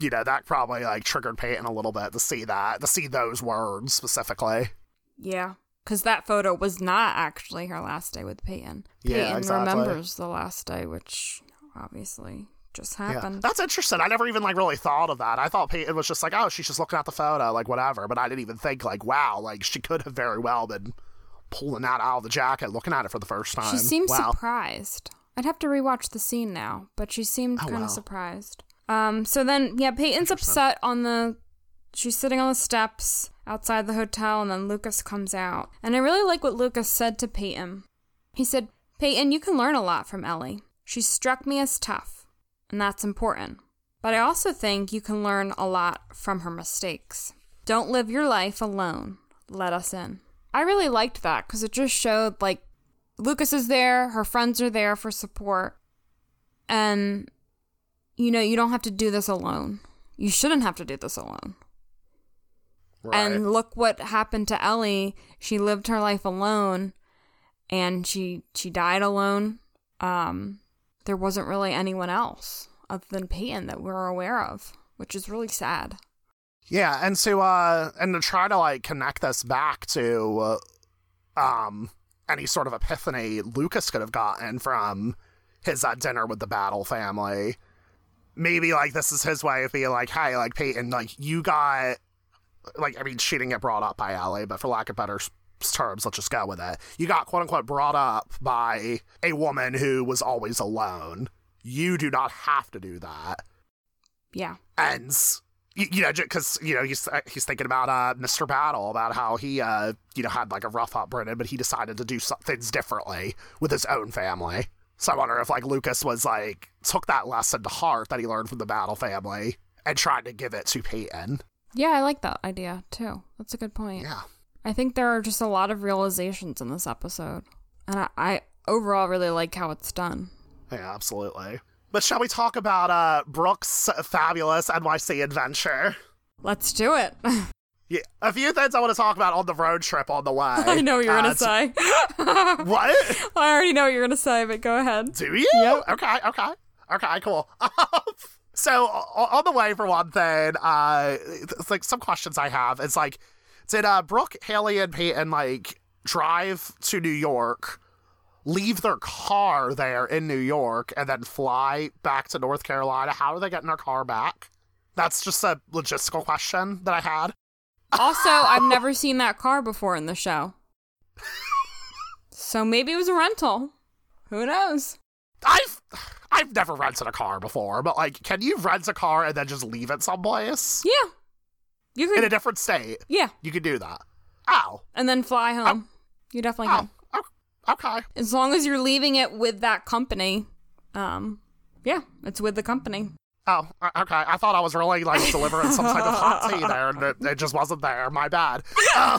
You know, that probably like triggered Peyton a little bit to see that, to see those words specifically. Yeah. Because that photo was not actually her last day with Peyton. Yeah, Peyton exactly. remembers the last day, which obviously just happened. Yeah. That's interesting. I never even like really thought of that. I thought Peyton was just like, oh, she's just looking at the photo, like whatever. But I didn't even think like, wow, like she could have very well been pulling that out of the jacket, looking at it for the first time. She seemed wow. surprised. I'd have to rewatch the scene now, but she seemed oh, kind of wow. surprised. Um. So then, yeah, Peyton's upset on the. She's sitting on the steps outside the hotel, and then Lucas comes out. And I really like what Lucas said to Peyton. He said, Peyton, you can learn a lot from Ellie. She struck me as tough and that's important. But I also think you can learn a lot from her mistakes. Don't live your life alone. Let us in. I really liked that because it just showed like Lucas is there, her friends are there for support, and you know, you don't have to do this alone. You shouldn't have to do this alone. Right. And look what happened to Ellie. She lived her life alone and she she died alone. Um there wasn't really anyone else other than Peyton that we're aware of, which is really sad. Yeah, and to uh and to try to like connect this back to uh, um any sort of epiphany Lucas could have gotten from his uh, dinner with the Battle family. Maybe like this is his way of being like, hey, like Peyton, like you got like I mean, she didn't get brought up by Ellie, but for lack of better terms, let's just go with it. You got quote unquote brought up by a woman who was always alone. You do not have to do that Yeah. and you, you know because you know he's uh, he's thinking about uh Mr. Battle about how he uh you know had like a rough upbringing but he decided to do some things differently with his own family. So I wonder if like Lucas was like took that lesson to heart that he learned from the Battle family and tried to give it to Peyton. Yeah, I like that idea too. That's a good point. Yeah. I think there are just a lot of realizations in this episode. And I, I overall really like how it's done. Yeah, absolutely. But shall we talk about uh Brooke's fabulous NYC adventure? Let's do it. Yeah, a few things I want to talk about on the road trip on the way. I know what you're Uh, going to say. What? I already know what you're going to say, but go ahead. Do you? Yep. Okay, okay. Okay, cool. so, on the way, for one thing, uh, it's like some questions I have. It's like, did uh, Brooke, Haley, and Peyton, like, drive to New York, leave their car there in New York, and then fly back to North Carolina? How are they getting their car back? That's just a logistical question that I had. Also, I've never seen that car before in the show. So maybe it was a rental. Who knows? I've I've never rented a car before, but like, can you rent a car and then just leave it someplace Yeah. You in a different state? yeah, You could do that. Ow. and then fly home. You definitely Oh. can. o- Okay. As long as you're leaving it with that company. Um, yeah, it's with the company. Oh, okay. I thought I was really like delivering some type of hot tea there, and it, it just wasn't there. My bad. Uh,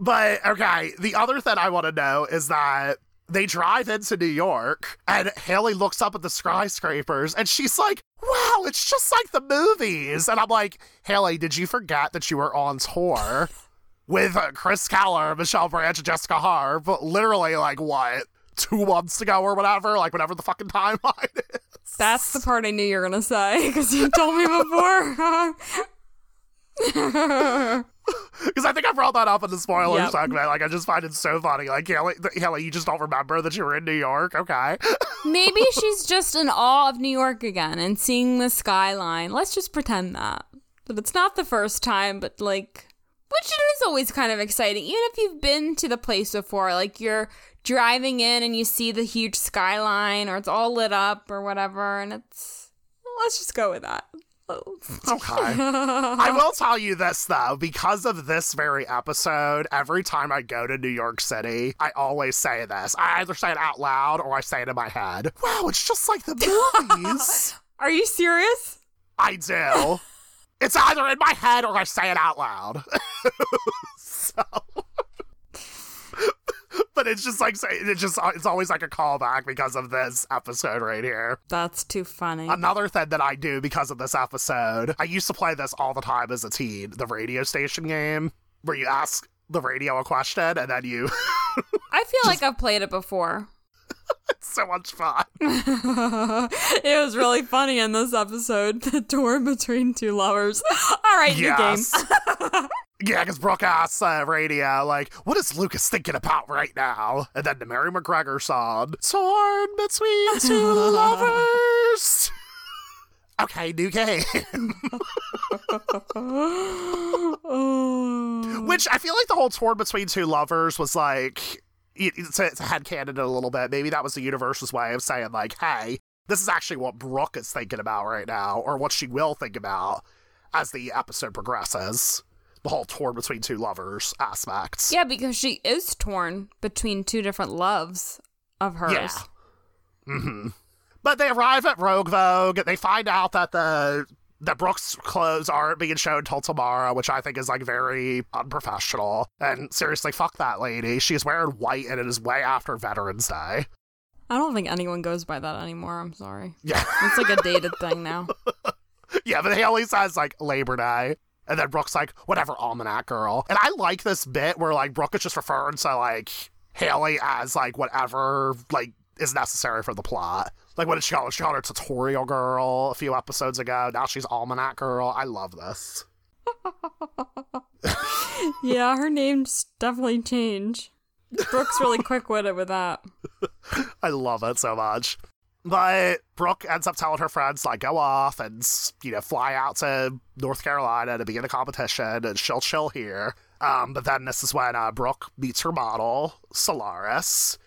but okay, the other thing I want to know is that they drive into New York, and Haley looks up at the skyscrapers, and she's like, "Wow, it's just like the movies." And I'm like, "Haley, did you forget that you were on tour?" With Chris Keller, Michelle Branch, and Jessica Harp, literally like what two months ago or whatever, like whatever the fucking timeline is. That's the part I knew you were gonna say because you told me before. Because I think I brought that up in the spoilers Yep. segment. Like, I just find it so funny. Like, Haley, Haley, you just don't remember that you were in New York? Okay. Maybe she's just in awe of New York again and seeing the skyline. Let's just pretend that. That it's not the first time, but like, which is always kind of exciting. Even if you've been to the place before, like you're driving in and you see the huge skyline or it's all lit up or whatever, and it's. Let's just go with that. Okay. I will tell you this, though. Because of this very episode, every time I go to New York City, I always say this. I either say it out loud or I say it in my head. Wow, it's just like the movies. Are you serious? I do. It's either in my head or I say it out loud. so. But it's just like it's just uh, it's always like a callback because of this episode right here. That's too funny. Another thing that I do because of this episode, I used to play this all the time as a teen, the radio station game, where you ask the radio a question and then you I feel like I've played it before. It's so much fun. it was really funny in this episode. The door between two lovers. All right, new game. Yeah, because Brooke asks uh, radio, like, what is Lucas thinking about right now? And then the Mary MacGregor song, Torn Between Two Lovers. okay, new game. oh. Which I feel like the whole torn between two lovers was like it- it's a, it's a headcanon a little bit. Maybe that was the universe's way of saying like, hey, this is actually what Brooke is thinking about right now, or what she will think about as the episode progresses. The whole torn between two lovers aspect. Yeah, because she is torn between two different loves of hers. Yeah. hmm But they arrive at Rogue Vogue. They find out that the that Brooke's clothes aren't being shown till tomorrow, which I think is like very unprofessional. And seriously, fuck that lady. She's wearing white and it is way after Veterans Day. I don't think anyone goes by that anymore. I'm sorry. Yeah. It's like a dated thing now. yeah, but Haley says like Labor Day. And then Brooke's like, whatever, almanac girl. And I like this bit where like Brooke is just referring to like Haley as like whatever like is necessary for the plot. Like what did she call her? She called her tutorial girl a few episodes ago. Now she's almanac girl. I love this. yeah, her name's definitely change. Brooke's really quick witted with that. I love it so much. But Brooke ends up telling her friends like go off and you know fly out to North Carolina to begin a competition, and she'll chill here. Um, but then this is when uh, Brooke meets her model Solaris,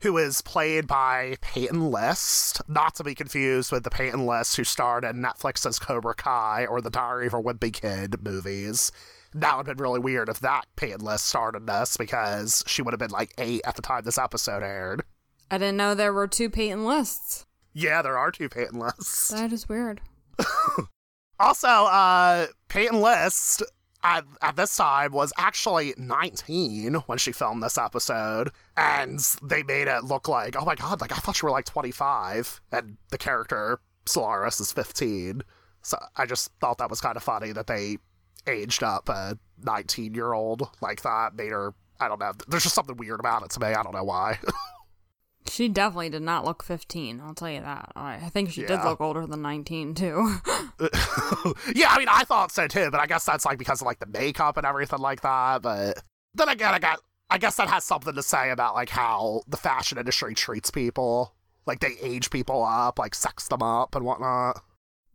who is played by Peyton List, not to be confused with the Peyton List who starred in Netflix's Cobra Kai or the Diary of a Wimpy Kid movies. That would have been really weird if that Peyton List starred in this because she would have been like eight at the time this episode aired. I didn't know there were two Peyton lists. Yeah, there are two Peyton lists. That is weird. also, uh, Peyton List at, at this time was actually 19 when she filmed this episode, and they made it look like, oh my god, like I thought you were like 25, and the character Solaris is 15. So I just thought that was kind of funny that they aged up a 19 year old like that, made her. I don't know. There's just something weird about it to me. I don't know why. She definitely did not look 15, I'll tell you that. I think she did look older than 19, too. yeah, I mean, I thought so too, but I guess that's like because of like the makeup and everything like that. But then again, I got, I guess that has something to say about like how the fashion industry treats people. Like they age people up, like sex them up and whatnot.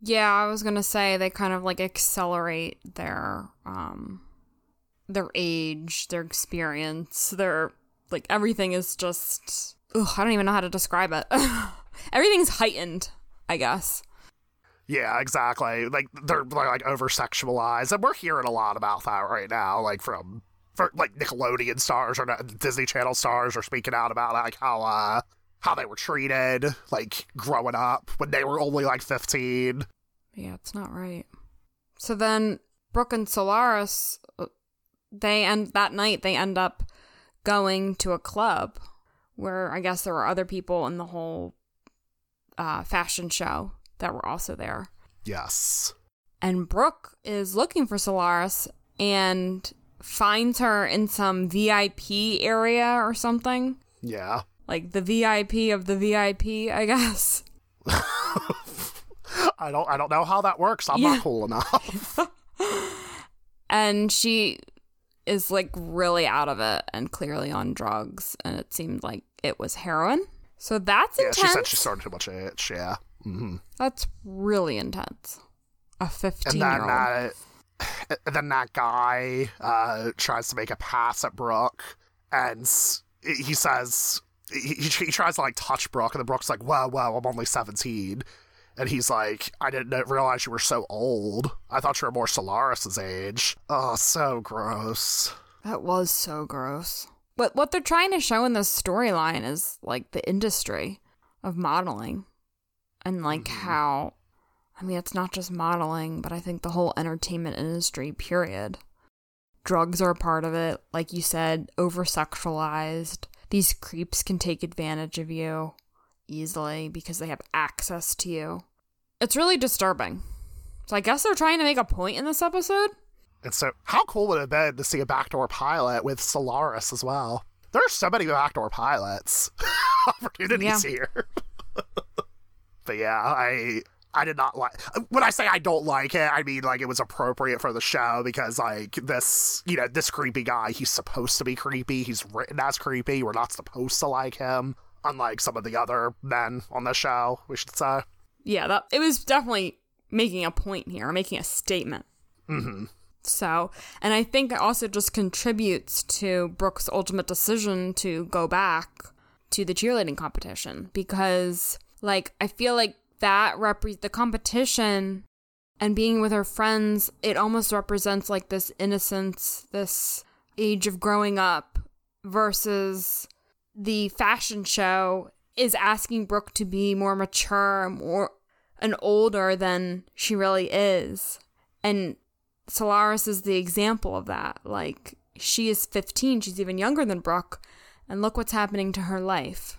yeah, I was going to say they kind of like accelerate their um their age, their experience, their like everything is just ugh, I don't even know how to describe it. Everything's heightened, I guess. Yeah, exactly. Like they're, they're like over sexualized, and we're hearing a lot about that right now. Like from for like Nickelodeon stars or Disney Channel stars are speaking out about like how uh how they were treated like growing up when they were only like fifteen. Yeah, it's not right. So then Brooke and Solaris uh, they end that night they end up going to a club where I guess there were other people in the whole uh, fashion show that were also there. Yes. And Brooke is looking for Solaris and finds her in some VIP area or something. Yeah. Like the VIP of the VIP, I guess. I don't I don't know how that works. I'm Yeah. not cool enough. and she is like really out of it and clearly on drugs and it seemed like it was heroin. So that's yeah, intense she said she started too much itch, yeah. hmm that's really intense. A 15 then year old uh, and then that guy uh tries to make a pass at Brooke and he says he, he he tries to like touch Brooke and then Brooke's like, Whoa, whoa, I'm only seventeen and he's like, I didn't realize you were so old. I thought you were more Solaris's age. Oh, so gross. that was so gross but what they're trying to show in this storyline is like the industry of modeling and like Mhm. how i mean it's not just modeling but i think the whole entertainment industry period drugs are a part of it. Like you said, over sexualized. These creeps can take advantage of you easily because they have access to you. It's really disturbing. So I guess they're trying to make a point in this episode. And so, how cool would it have been to see a backdoor pilot with Solaris as well? There are so many backdoor pilots opportunities Yeah. here. but yeah, I I did not like. When I say I don't like it, I mean like it was appropriate for the show because like this, you know, this creepy guy. He's supposed to be creepy. He's written as creepy. We're not supposed to like him, unlike some of the other men on the show. We should say. Yeah, that it was definitely making a point here, making a statement. hmm So, and I think it also just contributes to Brooke's ultimate decision to go back to the cheerleading competition because, like, I feel like that repre- the competition and being with her friends, it almost represents like this innocence, this age of growing up versus the fashion show is asking Brooke to be more mature, more and older than she really is. And Solaris is the example of that. Like, she is 15, she's even younger than Brooke, and look what's happening to her life.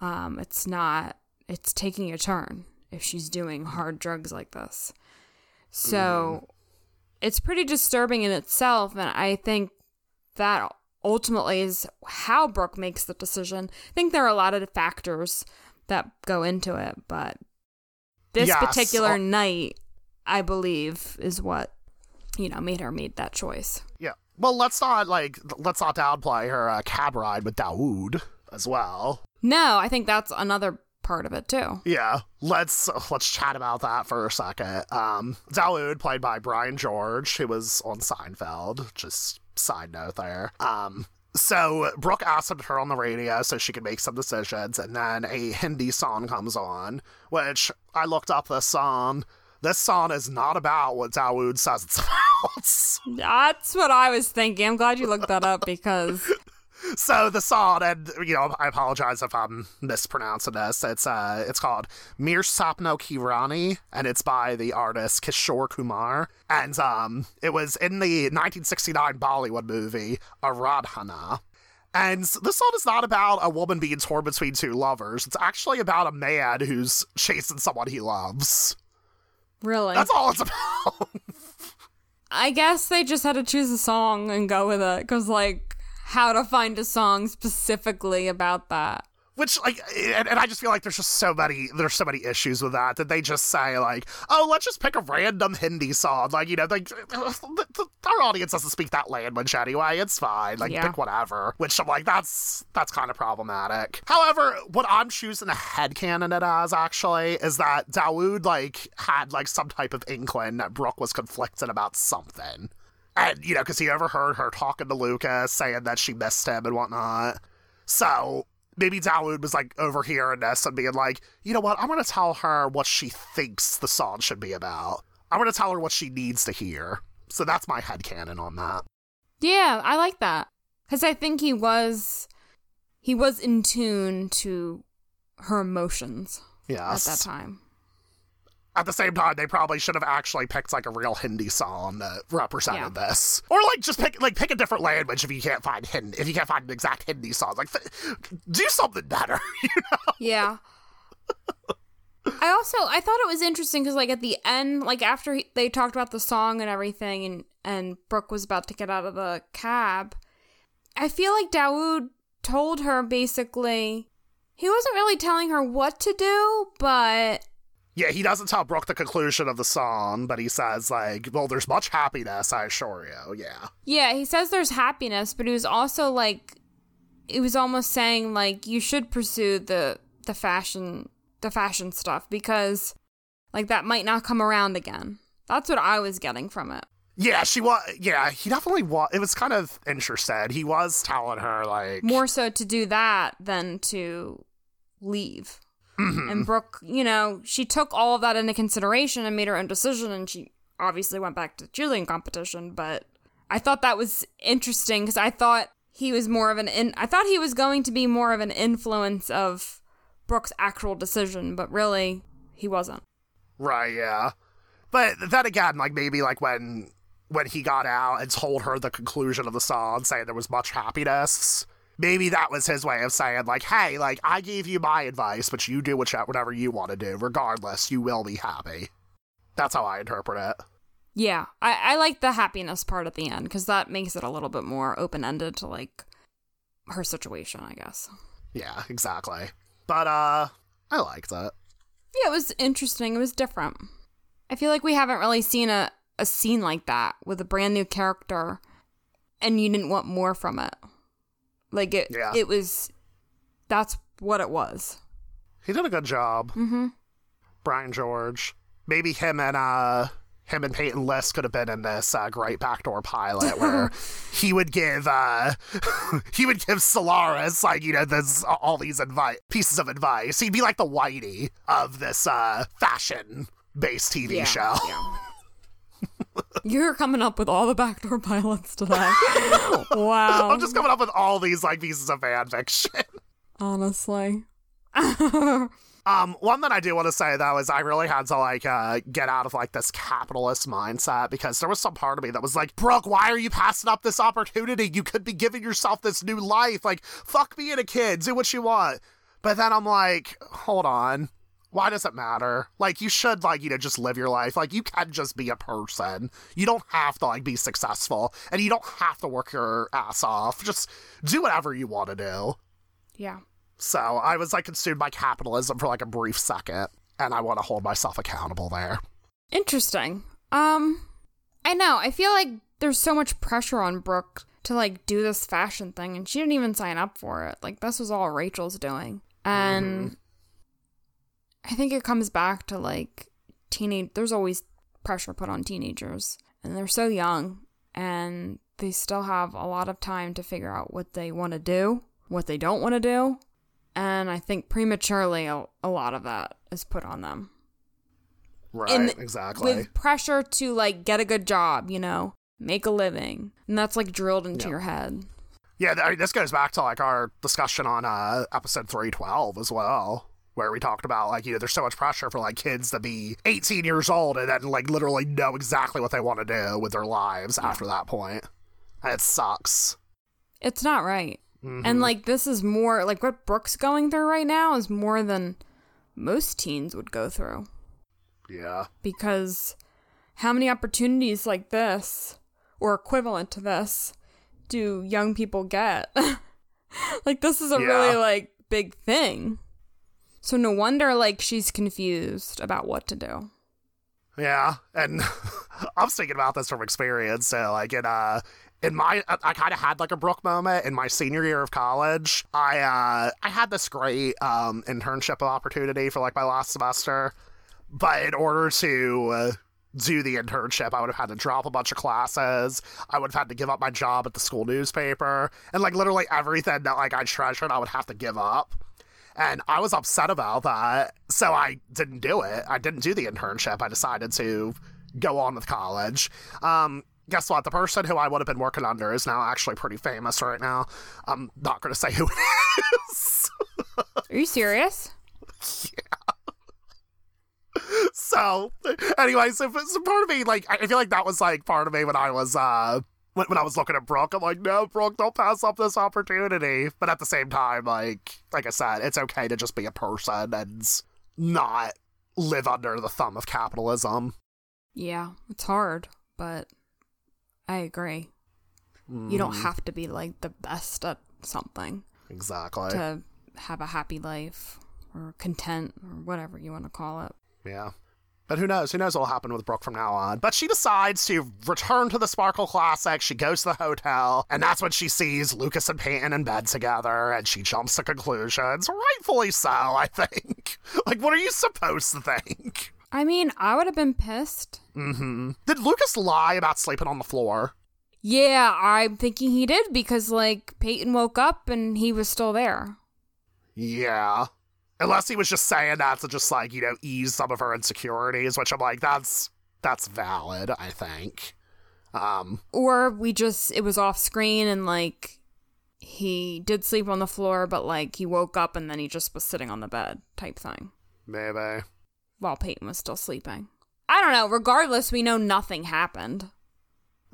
Um, it's not, it's taking a turn if she's doing hard drugs like this. So, it's pretty disturbing in itself, and I think that ultimately is how Brooke makes the decision. I think there are a lot of factors that go into it, but this Yes, particular uh, night, I believe, is what you know made her make that choice. Yeah. Well, let's not like let's not downplay her uh, cab ride with Dawood as well. No, I think that's another part of it too. Yeah, let's let's chat about that for a second. Um, Dawood, played by Brian George, who was on Seinfeld. Just side note there. Um, so Brooke asked her on the radio so she could make some decisions, and then a Hindi song comes on, which I looked up this song. This song is not about what Dawood says it's about. That's what I was thinking. I'm glad you looked that up because so the song, and you know, I apologize if I'm mispronouncing this. It's uh, it's called Mere Sapno Ki Rani, and it's by the artist Kishore Kumar, and um, it was in the 1969 Bollywood movie Aradhana. And this song is not about a woman being torn between two lovers. It's actually about a man who's chasing someone he loves. really, That's all it's about. I guess they just had to choose a song and go with it because, like, how to find a song specifically about that. Which like, and, and I just feel like there's just so many there's so many issues with that that they just say like, oh, let's just pick a random Hindi song, like you know, like our audience doesn't speak that language anyway. It's fine, like Yeah. pick whatever. Which I'm like, that's that's kind of problematic. However, what I'm choosing to headcanon it as actually is that Dawood like had like some type of inkling that Brooke was conflicted about something. And, you know, because he overheard her talking to Lucas, saying that she missed him and whatnot. So maybe Dawood was like overhearing this and being like, you know what, I'm going to tell her what she thinks the song should be about. I'm going to tell her what she needs to hear. So that's my head headcanon on that. Yeah, I like that because I think he was he was in tune to her emotions Yes. at that time. At the same time, they probably should have actually picked like a real Hindi song that represented Yeah. this, or like just pick like pick a different language if you can't find Hindi, if you can't find an exact Hindi song. Like, th- do something better. you know? Yeah. I also I thought it was interesting because like at the end, like after he, they talked about the song and everything, and and Brooke was about to get out of the cab, I feel like Dawood told her basically he wasn't really telling her what to do, but Yeah, he doesn't tell Brooke the conclusion of the song, but he says like, "Well, there's much happiness, I assure you." Yeah. Yeah, he says there's happiness, but he was also like it was almost saying like you should pursue the the fashion the fashion stuff because like that might not come around again. That's what I was getting from it. Yeah, she was. Yeah, he definitely was. It was kind of interesting. He was telling her like, More so to do that than to leave. Mhm. And Brooke, you know, she took all of that into consideration and made her own decision and she obviously went back to the cheerleading competition, but I thought that was interesting because I thought he was more of an in I thought he was going to be more of an influence of Brooke's actual decision, but really he wasn't. Right, yeah. But then again, like maybe like when when he got out and told her the conclusion of the song, saying there was much happiness, maybe that was his way of saying like, hey, like I gave you my advice, but you do whatever you want to do. Regardless, you will be happy. That's how I interpret it. Yeah, I, I like the happiness part at the end because that makes it a little bit more open ended to like her situation, I guess. Yeah, exactly. But uh, I liked it. Yeah, it was interesting. It was different. I feel like we haven't really seen a, a scene like that with a brand new character and you didn't want more from it. Like it Yeah. it was that's what it was. He did a good job. Mm-hmm. Brian George. Maybe him and uh him and Peyton List could have been in this uh, great backdoor pilot where he would give uh he would give Solaris like you know this all these advice pieces of advice. He'd be like the Whitey of this uh fashion based TV show. You're coming up with all the backdoor pilots today. wow. I'm just coming up with all these like pieces of fan fiction. honestly. Um, one that I do want to say though is I really had to like uh get out of like this capitalist mindset because there was some part of me that was like, Brooke, why are you passing up this opportunity? You could be giving yourself this new life. Like, fuck being a kid, do what you want. But then I'm like, hold on. Why does it matter? Like, you should, like, you know, just live your life. Like, you can just be a person. You don't have to, like, be successful. And you don't have to work your ass off. Just do whatever you want to do. Yeah. So I was, like, consumed by capitalism for, like, a brief second. And I want to hold myself accountable there. Interesting. Um, I know. I feel like there's so much pressure on Brooke to like do this fashion thing, and she didn't even sign up for it. Like this was all Rachel's doing, and I think it comes back to like teenage. There's always pressure put on teenagers, and they're so young, and they still have a lot of time to figure out what they want to do, what they don't want to do, and I think prematurely a, a lot of that is put on them Right, In- exactly. with pressure to like get a good job, you know, make a living, and that's like drilled into Yeah. your head. Yeah, th- I mean, this goes back to like our discussion on uh, episode 312 as well, where we talked about like, you know, there's so much pressure for like kids to be 18 years old and then like literally know exactly what they want to do with their lives after that point. And it sucks. It's not right. Mhm. And like this is more like what Brooke's going through right now is more than most teens would go through yeah. because how many opportunities like this or equivalent to this do young people get? like this is a Yeah. really like big thing. So no wonder like she's confused about what to do. Yeah, and I'm thinking about this from experience. So, like in uh, in my, I, I kind of had like a Brooke moment in my senior year of college. I uh, I had this great um internship opportunity for like my last semester, but in order to uh, do the internship, I would have had to drop a bunch of classes. I would have had to give up my job at the school newspaper, and like literally everything that like I treasured, I would have to give up. And I was upset about that. So I didn't do it. I didn't do the internship. I decided to go on with college. Um, guess what? The person who I would have been working under is now actually pretty famous right now. I'm not going to say who it is. Are you serious? Yeah. So, anyway, so, so part of me, like, I feel like that was like part of me when I was, uh, when, when I was looking at Brooke, I'm like, no, Brooke, don't pass up this opportunity. But at the same time, like, like I said, it's okay to just be a person and not live under the thumb of capitalism. Yeah, it's hard, but I agree. You don't mm. have to be like the best at something Exactly. to have a happy life or content or whatever you want to call it. Yeah. But who knows? Who knows what will happen with Brooke from now on? But she decides to return to the Sparkle Classic. She goes to the hotel, and that's when she sees Lucas and Peyton in bed together, and she jumps to conclusions. Rightfully so, I think. Like, what are you supposed to think? I mean, I would have been pissed. Mm-hmm. Did Lucas lie about sleeping on the floor? Yeah, I'm thinking he did because like Peyton woke up and he was still there. Yeah. Unless he was just saying that to just like, you know, ease some of her insecurities, which I'm like, that's that's valid, I think. Um, Or we just it was off screen and like he did sleep on the floor, but like he woke up and then he just was sitting on the bed type thing. maybe. while Peyton was still sleeping. I don't know. Regardless, we know nothing happened.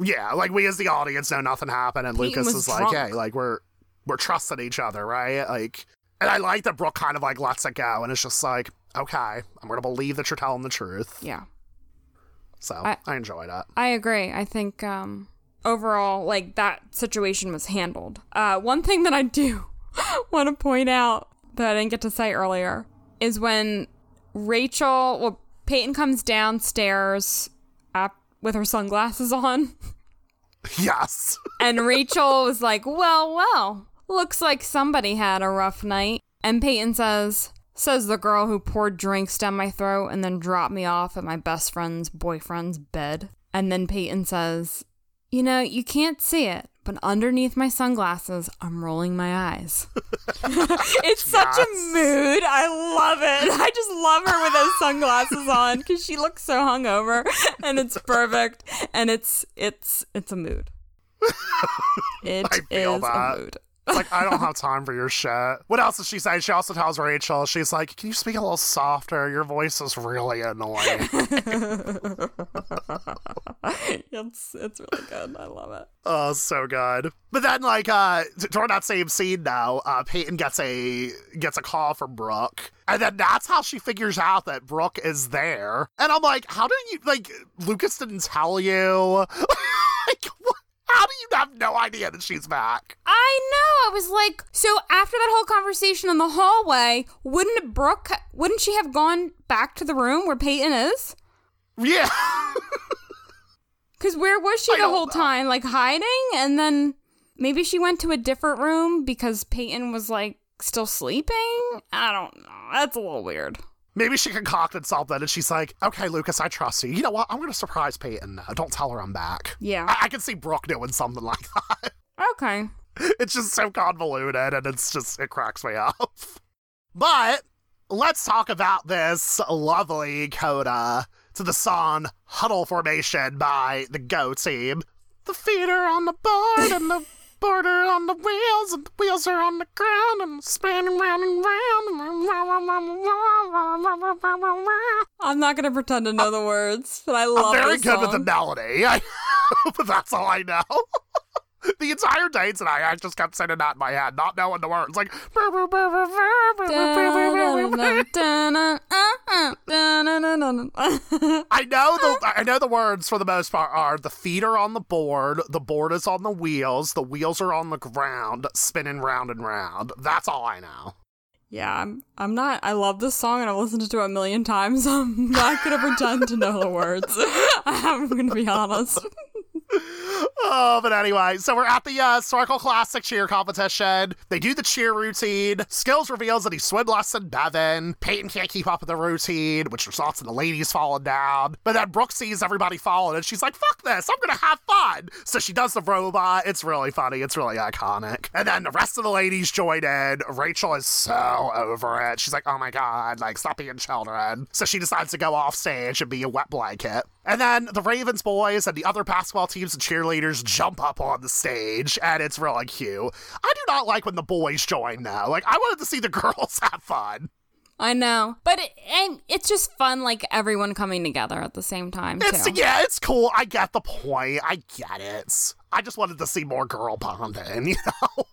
Yeah, like we as the audience know nothing happened, and Peyton Lucas is like, drunk. "Hey, like we're we're trusting each other, right?" Like, and I like that Brooke kind of like lets it go, and it's just like, "Okay, I'm gonna believe that you're telling the truth." Yeah, So I- I, enjoy that. I agree. I think um, overall, like that situation was handled. Uh, one thing that I do want to point out that I didn't get to say earlier is when Rachel, well, Peyton comes downstairs up with her sunglasses on. Yes, And Rachel was like, Well, well, looks like somebody had a rough night. And Peyton says, Says the girl who poured drinks down my throat and then dropped me off at my best friend's boyfriend's bed. And then Peyton says, You know, you can't see it, but underneath my sunglasses, I'm rolling my eyes. it's such a mood. I love it. I just love her with those sunglasses on because she looks so hungover and it's perfect. And it's it's it's a mood. It is a mood. It's like I don't have time for your shit. What else does she say? She also tells Rachel, she's like, "Can you speak a little softer? Your voice is really annoying." it's it's really good. I love it. Oh, so good. But then, like, uh, during that same scene now, uh, Peyton gets a gets a call from Brooke, and then that's how she figures out that Brooke is there. And I'm like, how did you like? Lucas didn't tell you. like, what? How do you have no idea that she's back? I know. I was like, so after that whole conversation in the hallway, wouldn't Brooke? Wouldn't she have gone back to the room where Peyton is? Yeah. Because where was she I the whole know. time? Like hiding? And then maybe she went to a different room because Peyton was like still sleeping? I don't know. That's a little weird. Maybe she concocted something, and she's like, "Okay, Lucas, I trust you. You know what? I'm gonna surprise Peyton. Now. Don't tell her I'm back." Yeah. I, I can see Brooke doing something like that. Okay. it's just so convoluted and it's just it cracks me up. But let's talk about this lovely coda to the song Huddle Formation by the Go team. The feet are on the board and the board are on the wheels and the wheels are on the ground and spinning round and round. I'm not gonna pretend to know the words, but I love I'm very good with the melody. I, but that's all I know. the entire day tonight, I just kept singing that in my head, not knowing the words. Like, I know the I know the words for the most part are the feet are on the board, the board is on the wheels, the wheels are on the ground, spinning round and round. That's all I know. Yeah, I'm. I'm not. I love this song and I've listened to it a million times. I'm not gonna pretend to know the words. I'm gonna be honest. Oh, but anyway, so we're at the uh, Sparkle Classic cheer competition. They do the cheer routine. Skills reveals that he swim less than Bevin. Peyton can't keep up with the routine, which results in the ladies falling down. But then Brooke sees everybody falling, and she's like, fuck this, I'm gonna have fun. So she does the robot. It's really funny. It's really iconic. And then the rest of the ladies join in. Rachel is so over it. She's like, oh my god, like, stop being children. So she decides to go off stage and be a wet blanket. And then the Ravens boys and the other basketball teams and cheerleaders jump up on the stage, and it's really cute. I do not like when the boys join now. Like, I wanted to see the girls have fun. I know, but it, and it's just fun, like everyone coming together at the same time It's too. yeah, it's cool. I get the point. I get it. I just wanted to see more girl bonding, you know?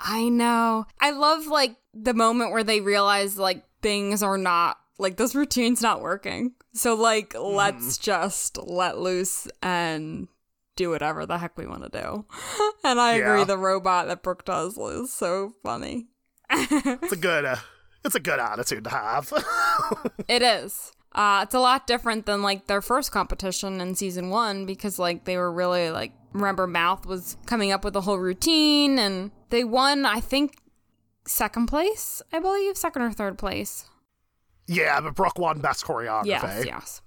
I know. I love like the moment where they realize like things are not like this routine's not working. So like let's just let loose and do whatever the heck we want to do. And I agree the robot that Brooke does is so funny. It's a good uh, it's a good attitude to have. It is. Uh, it's a lot different than like their first competition in season one because like they were really like remember Mouth was coming up with a whole routine and they won I think second place I believe second or third place. Yeah, but Brooke won best choreography. Yes, yes.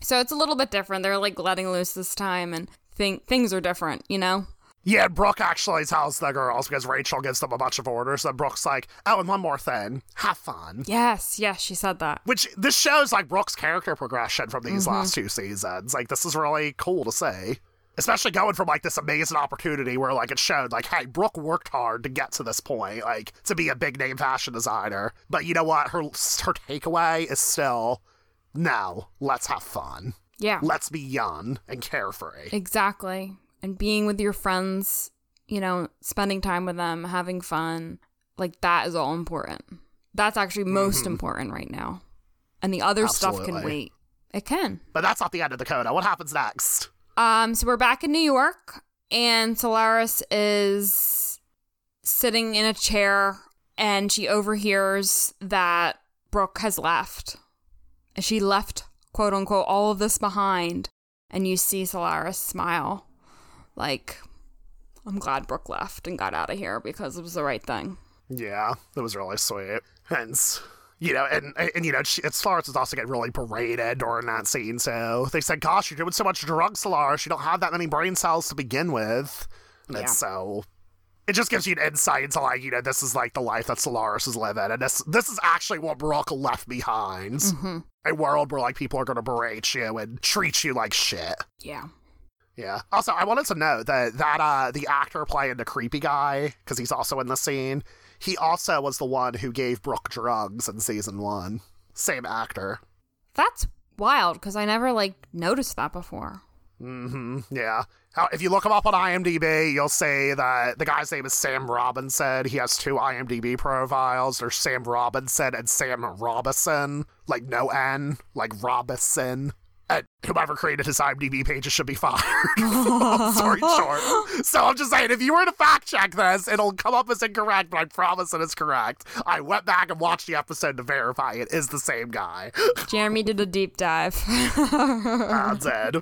So it's a little bit different. They're like letting loose this time and think things are different, you know. Yeah, Brooke actually tells the girls because Rachel gives them a bunch of orders. Then Brooke's like, "Oh, and one more thing, have fun." Yes, yes, she said that. Which this shows like Brooke's character progression from these Mm-hmm. last two seasons. Like this is really cool to see. Especially going from like this amazing opportunity where like it showed like, hey, Brooke worked hard to get to this point, like to be a big name fashion designer. But you know what? Her her takeaway is still, no, let's have fun. Yeah, Let's be young and carefree. exactly. And being with your friends, you know, spending time with them, having fun, like that is all important. That's actually most mm-hmm. important right now. And the other stuff can wait. It can. But that's not the end of the coda. What happens next? Um, so we're back in New York, and Solaris is sitting in a chair, and she overhears that Brooke has left. She left, quote unquote, all of this behind, and you see Solaris smile, like, "I'm glad Brooke left and got out of here because it was the right thing." Yeah, that was really sweet. And you know, and and you know, she, Solaris is also getting really berated during that scene. So they said, "Gosh, you're doing so much drugs, Solaris. You don't have that many brain cells to begin with." And Yeah. it's so. It just gives you an insight into like you know this is like the life that Solaris is living, and this this is actually what Brooke left behind. A world where like people are going to berate you and treat you like shit. Yeah. Yeah. Also, I wanted to note that that uh the actor playing the creepy guy because he's also in the scene. He also was the one who gave Brooke drugs in season one. Same actor. That's wild because I never like noticed that before. hmm Yeah. If you look him up on IMDb, you'll see that the guy's name is Sam Robinson. He has two IMDb profiles. There's Sam Robinson and Sam Robinson, like no N, like Robinson. And whoever created his IMDb pages should be fired. Sorry, short. So I'm just saying, if you were to fact check this, it'll come up as incorrect, but I promise it is correct. I went back and watched the episode to verify it is the same guy. Jeremy did a deep dive. I'm dead.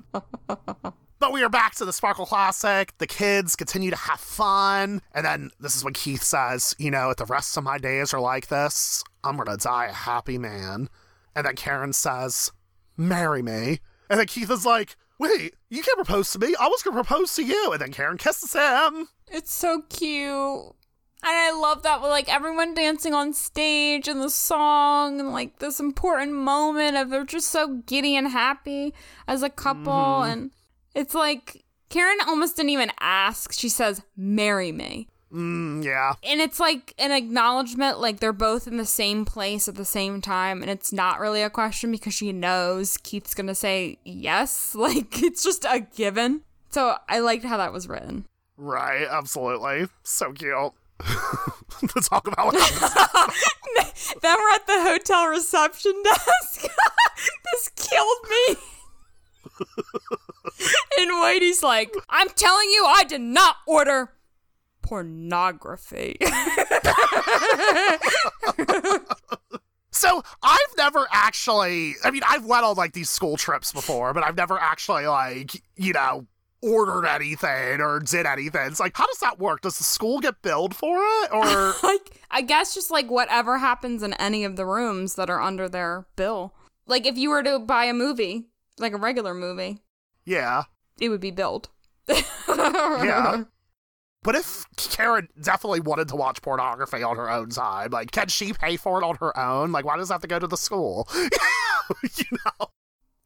But we are back to the Sparkle Classic. The kids continue to have fun. And then this is when Keith says, You know, if the rest of my days are like this, I'm going to die a happy man. And then Karen says, Marry me. And then Keith is like, Wait, you can't propose to me. I was going to propose to you. And then Karen kisses him. It's so cute. And I love that with like everyone dancing on stage and the song and like this important moment of they're just so giddy and happy as a couple. Mm-hmm. And it's like Karen almost didn't even ask. She says, Marry me. Mm, yeah. And it's like an acknowledgement, like they're both in the same place at the same time. And it's not really a question because she knows Keith's going to say yes. Like it's just a given. So I liked how that was written. Right, absolutely. So cute. to talk about what happens. then we're at the hotel reception desk. this killed me. and Whitey's like, I'm telling you, I did not order pornography. So I've never actually. I mean, I've went on like these school trips before, but I've never actually like you know ordered anything or did anything. It's like, how does that work? Does the school get billed for it, or like, I guess just like whatever happens in any of the rooms that are under their bill. Like if you were to buy a movie, like a regular movie, yeah, it would be billed. yeah. But if Karen definitely wanted to watch pornography on her own time, like, can she pay for it on her own? Like, why does it have to go to the school? you know?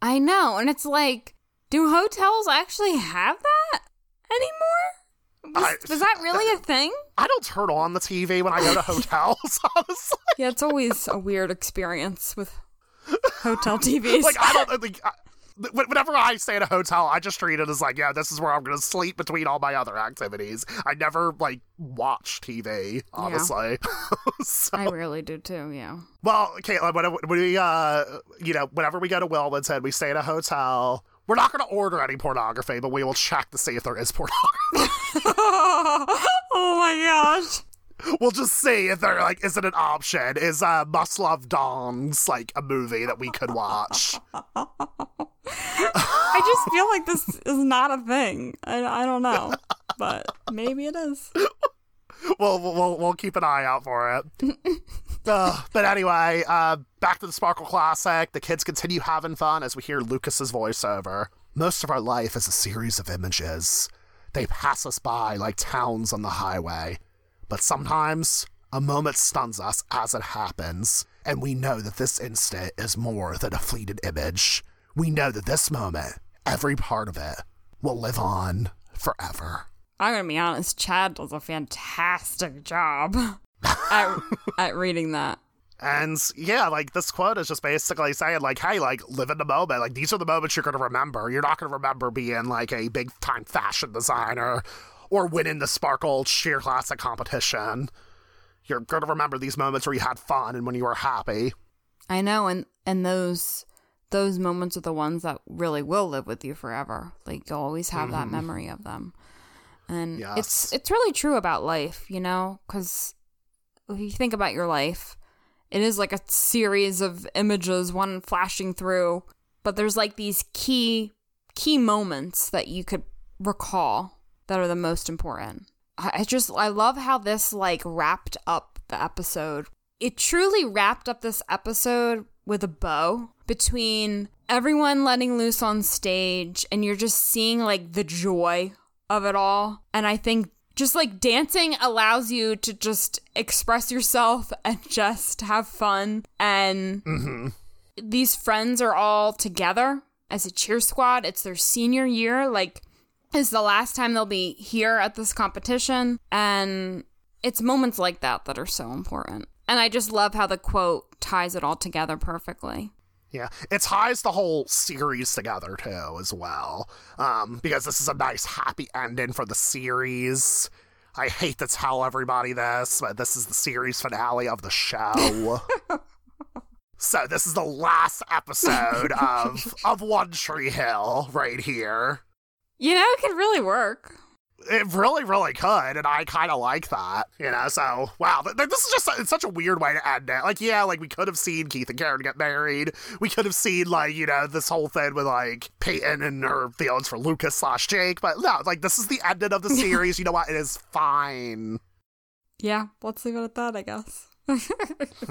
I know, and it's like, do hotels actually have that anymore? Was, I- was that really a thing? I don't turn on the TV when I go to hotels, honestly. Yeah, it's always a weird experience with hotel TVs. Like, I don't think. I, Whenever I stay at a hotel, I just treat it as like, yeah, this is where I'm going to sleep between all my other activities. I never like watch TV, honestly. so, I rarely do too. Yeah. well, Caitlin, when we, uh, you know, whenever we go to Wilmington, we stay at a hotel. We're not going to order any pornography, but we will check to see if there is pornography. oh my gosh. We'll just see if there like is it an option. Is uh, Must Love like a movie that we could watch? I just feel like this is not a thing. I, I don't know, but maybe it is. we'll, we'll we'll keep an eye out for it. Uh, but anyway, uh, back to the Sparkle Classic. The kids continue having fun as we hear Lucas's voiceover. Most of our life is a series of images. They pass us by like towns on the highway. But sometimes a moment stuns us as it happens, and we know that this instant is more than a fleeted image. We know that this moment, every part of it, will live on forever. I'm gonna be honest. Chad does a fantastic job at, at reading that. And yeah, like this quote is just basically saying, like, hey, like, live in the moment. Like, these are the moments you're going to remember. You're not going to remember being like a big time fashion designer or winning the Sparkle Cheer Classic competition. You're going to remember these moments where you had fun and when you were happy. I know, and and those those moments are the ones that really will live with you forever. Like you'll always have that mm-hmm. memory of them, and Yes. it's it's really true about life, you know, because if you think about your life, it is like a series of images, one flashing through, but there's like these key key moments that you could recall that are the most important. I just I love how this like wrapped up the episode. It truly wrapped up this episode with a bow between everyone letting loose on stage and you're just seeing like the joy of it all. And I think just like dancing allows you to just express yourself and just have fun and mm-hmm. these friends are all together as a cheer squad. It's their senior year. Like, is the last time they'll be here at this competition. And it's moments like that that are so important. And I just love how the quote ties it all together perfectly. Yeah, it ties the whole series together too, as well. Um, because this is a nice happy ending for the series. I hate to tell everybody this, but this is the series finale of the show. so this is the last episode of of One Tree Hill right here. You know, it could really work. It really, really could, and I kind of like that, you know. So, wow, th- th- this is just it's such a weird way to end it. Like, yeah, like we could have seen Keith and Karen get married. We could have seen like you know this whole thing with like Peyton and her feelings for Lucas slash Jake, but no, like this is the ending of the series. you know what? It is fine. Yeah, let's leave it at that, I guess. all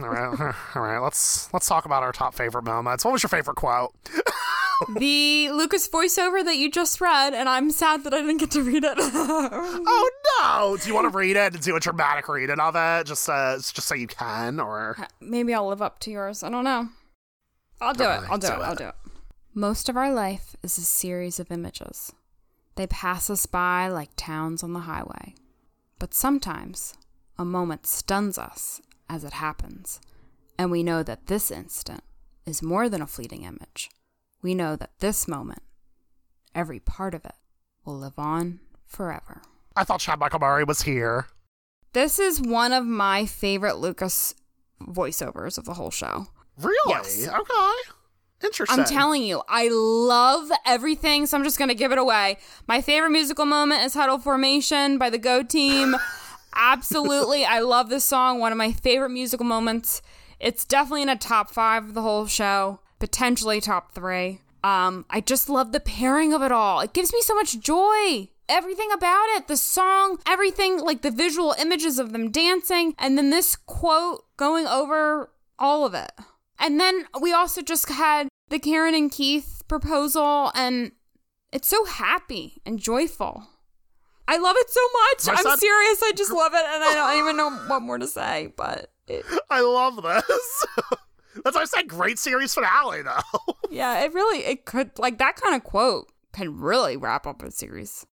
right, all right. Let's let's talk about our top favorite moments. What was your favorite quote? the Lucas voiceover that you just read, and I'm sad that I didn't get to read it. oh no! Do you want to read it and do a dramatic reading of it, just uh, just so you can, or maybe I'll live up to yours. I don't know. I'll do it. I'll do, do it. it. I'll do it. Most of our life is a series of images. They pass us by like towns on the highway. But sometimes a moment stuns us as it happens, and we know that this instant is more than a fleeting image we know that this moment, every part of it, will live on forever. I thought Chad Michael Murray was here. This is one of my favorite Lucas voiceovers of the whole show. Really? Yes. Okay. Interesting. I'm telling you, I love everything, so I'm just going to give it away. My favorite musical moment is Huddle Formation by the Go Team. Absolutely. I love this song. One of my favorite musical moments. It's definitely in a top five of the whole show potentially top three. Um, I just love the pairing of it all. It gives me so much joy. Everything about it, the song, everything, like the visual images of them dancing, and then this quote going over all of it. And then we also just had the Karen and Keith proposal, and it's so happy and joyful. I love it so much. I'm serious. I just love it, and I don't even know what more to say, but it... I love this. That's why I said great series finale, though. yeah, it really it could like that kind of quote can really wrap up a series,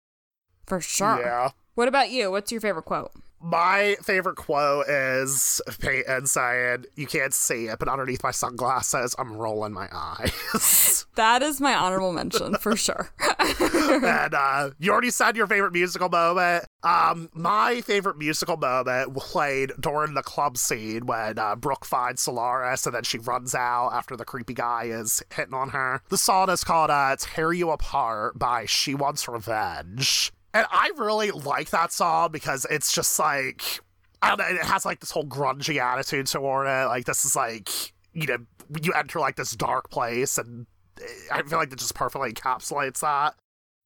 for sure. Yeah. What about you? What's your favorite quote? My favorite quote is Peyton saying, You can't see it, but underneath my sunglasses, I'm rolling my eyes. that is my honorable mention for sure. and uh, you already said your favorite musical moment. Um, my favorite musical moment played during the club scene when uh, Brooke finds Solaris and then she runs out after the creepy guy is hitting on her. The song is called uh, Tear You Apart by She Wants Revenge. And I really like that song because it's just like I don't know, it has like this whole grungy attitude toward it. Like this is like you know, you enter like this dark place and eh, I feel like it just perfectly encapsulates that.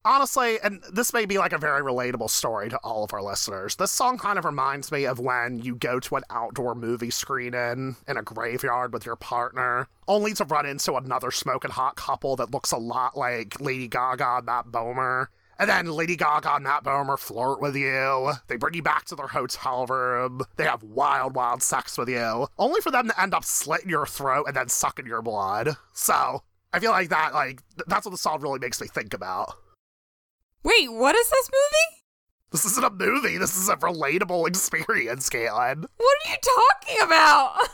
Honestly, and this may be like a very relatable story to all of our listeners. This song kind of reminds me of when you go to an outdoor movie screening in a graveyard with your partner, only to run into another smoking hot couple that looks a lot like Lady Gaga and Matt Bomer and then Lady Gaga and Matt Bomer flirt with you. They bring you back to their hotel room. They have wild, wild sex with you, only for them to end up slitting your throat and then sucking your blood. So I feel like that, like that's what the song really makes me think about. Wait, what is this movie? This isn't a movie. This is a relatable experience, Caitlin. What are you talking about?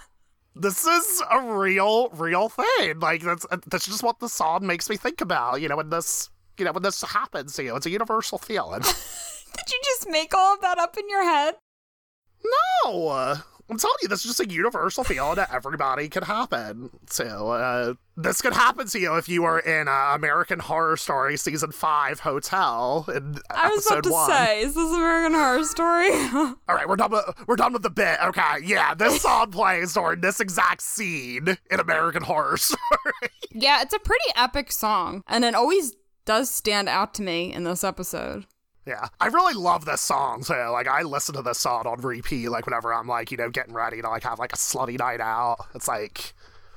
This is a real, real thing. Like that's uh, that's just what the song makes me think about. You know, in this you know, when this happens to you, it's a universal feeling. Did you just make all of that up in your head? No, I'm telling you, this is just a universal feeling that everybody can happen to. Uh, this could happen to you if you were in uh, American Horror Story season five hotel in I was about to one. say, is this American Horror Story? All right, we're done. With, we're done with the bit. Okay, yeah, this song plays during this exact scene in American Horror Story. yeah, it's a pretty epic song, and it always does stand out to me in this episode. Yeah, I really love this song too. Like, I listen to this song on repeat, like whenever I'm like, you know, getting ready to like have like a slutty night out. It's like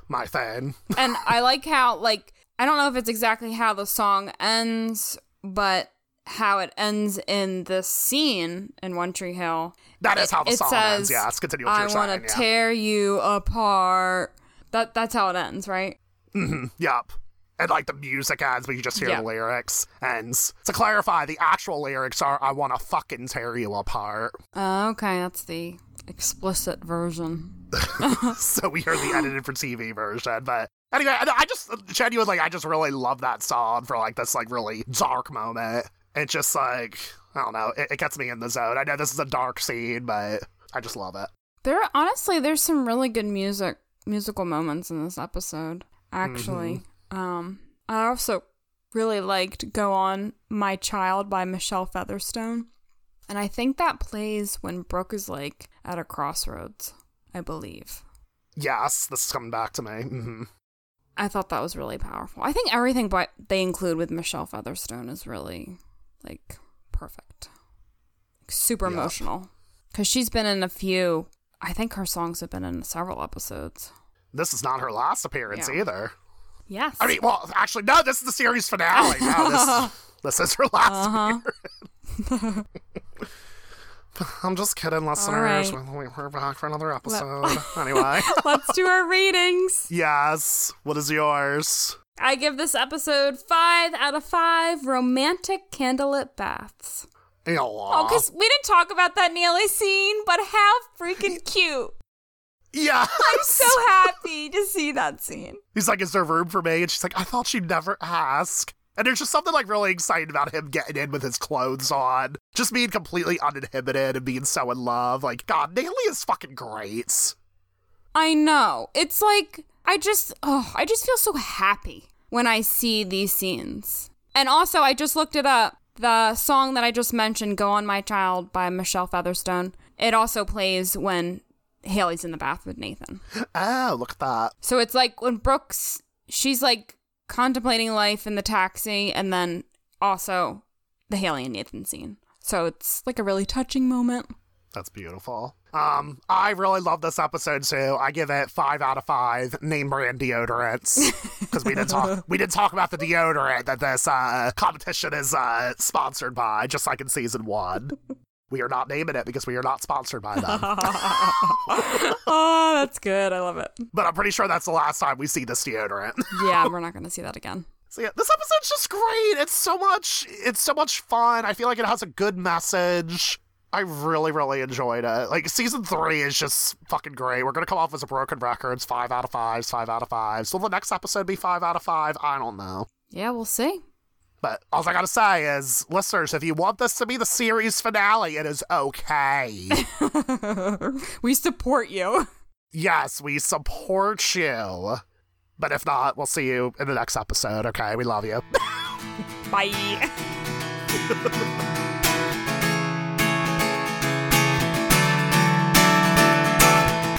my thing. and I like how like I don't know if it's exactly how the song ends, but how it ends in the scene in One Tree Hill. That is how the song says, ends. Yeah, let's continue. I want to yeah. tear you apart. That that's how it ends, right? Mm-hmm. Yep and like the music ends, but you just hear yeah. the lyrics. And to clarify, the actual lyrics are "I want to fucking tear you apart." Uh, okay, that's the explicit version. so we heard the edited for TV version. But anyway, I just genuinely, I just really love that song for like this like really dark moment. It just like I don't know, it, it gets me in the zone. I know this is a dark scene, but I just love it. There honestly there's some really good music musical moments in this episode, actually. Um I also really liked Go On My Child by Michelle Featherstone. And I think that plays when Brooke is like at a crossroads, I believe. Yes, this is coming back to me. hmm I thought that was really powerful. I think everything but they include with Michelle Featherstone is really like perfect. Super Yep. emotional. Cuz she's been in a few I think her songs have been in several episodes. This is not her last appearance Yeah. either. Yes. I mean, well, actually, no, this is the series finale. No, this, this is her last Uh-huh. I'm just kidding, listeners. right. We- We're back for another episode. anyway. Let's do our ratings. yes. What is yours? I give this episode 5 out of 5 romantic candlelit baths. Oh, cuz we didn't talk about that Naley scene, but how freaking cute. Yeah. I'm so happy to see that scene. He's like, "Is there room for me?" And she's like, "I thought she'd never ask." And there's just something like really exciting about him getting in with his clothes on, just being completely uninhibited and being so in love. Like, God, Naomi is fucking great. I know. It's like I just oh, I just feel so happy when I see these scenes. And also I just looked it up. The song that I just mentioned, Go On My Child by Michelle Featherstone, it also plays when Haley's in the bath with Nathan. Oh, look at that. So it's like when Brooks she's like contemplating life in the taxi and then also the Haley and Nathan scene. So it's like a really touching moment. That's beautiful. Um, I really love this episode too. I give it five out of five name brand deodorants because we didn't talk. We didn't talk about the deodorant that this uh, competition is uh, sponsored by, just like in season one. We are not naming it because we are not sponsored by them. oh, that's good. I love it. but I'm pretty sure that's the last time we see this deodorant. Yeah, we're not going to see that again. So yeah, this episode's just great. It's so much it's so much fun. I feel like it has a good message. I really, really enjoyed it. Like season three is just fucking great. We're gonna come off as a broken record. It's five out of five, five out of five. So will the next episode be five out of five? I don't know. Yeah, we'll see. But all I gotta say is, listeners, if you want this to be the series finale, it is okay. we support you. yes, we support you. But if not, we'll see you in the next episode, okay? We love you. Bye.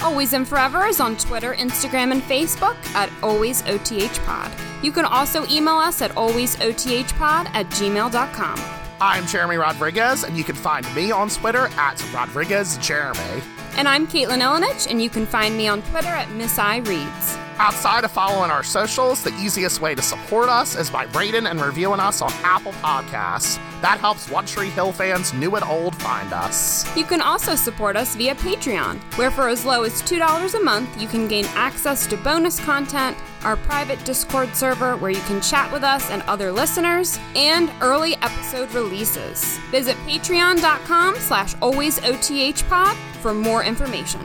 Always and Forever is on Twitter, Instagram, and Facebook at AlwaysOTHPod. You can also email us at AlwaysOTHPod at gmail.com. I'm Jeremy Rodriguez, and you can find me on Twitter at Rodriguez Jeremy. And I'm Caitlin Elenich, and you can find me on Twitter at Miss I Reads. Outside of following our socials, the easiest way to support us is by rating and reviewing us on Apple Podcasts. That helps One Tree Hill fans, new and old, find us. You can also support us via Patreon, where for as low as $2 a month, you can gain access to bonus content, our private Discord server where you can chat with us and other listeners, and early episode releases. Visit patreon.com slash alwaysothpod for more information.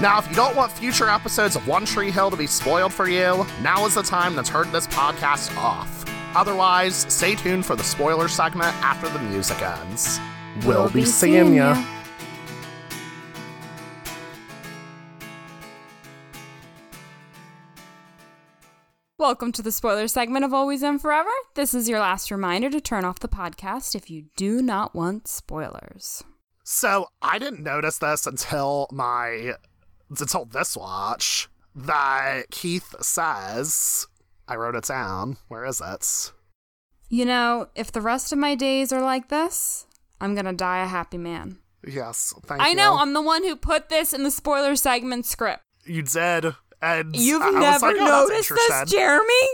Now, if you don't want future episodes of One Tree Hill to be spoiled for you, now is the time to turn this podcast off. Otherwise, stay tuned for the spoiler segment after the music ends. We'll, be, seeing ya. Welcome to the spoiler segment of Always and Forever. This is your last reminder to turn off the podcast if you do not want spoilers. So I didn't notice this until my until this watch that Keith says I wrote it down. Where is it? You know, if the rest of my days are like this, I'm gonna die a happy man. Yes, thank I you. I know, I'm the one who put this in the spoiler segment script. you did, and You've I- never like, oh, noticed this. Jeremy?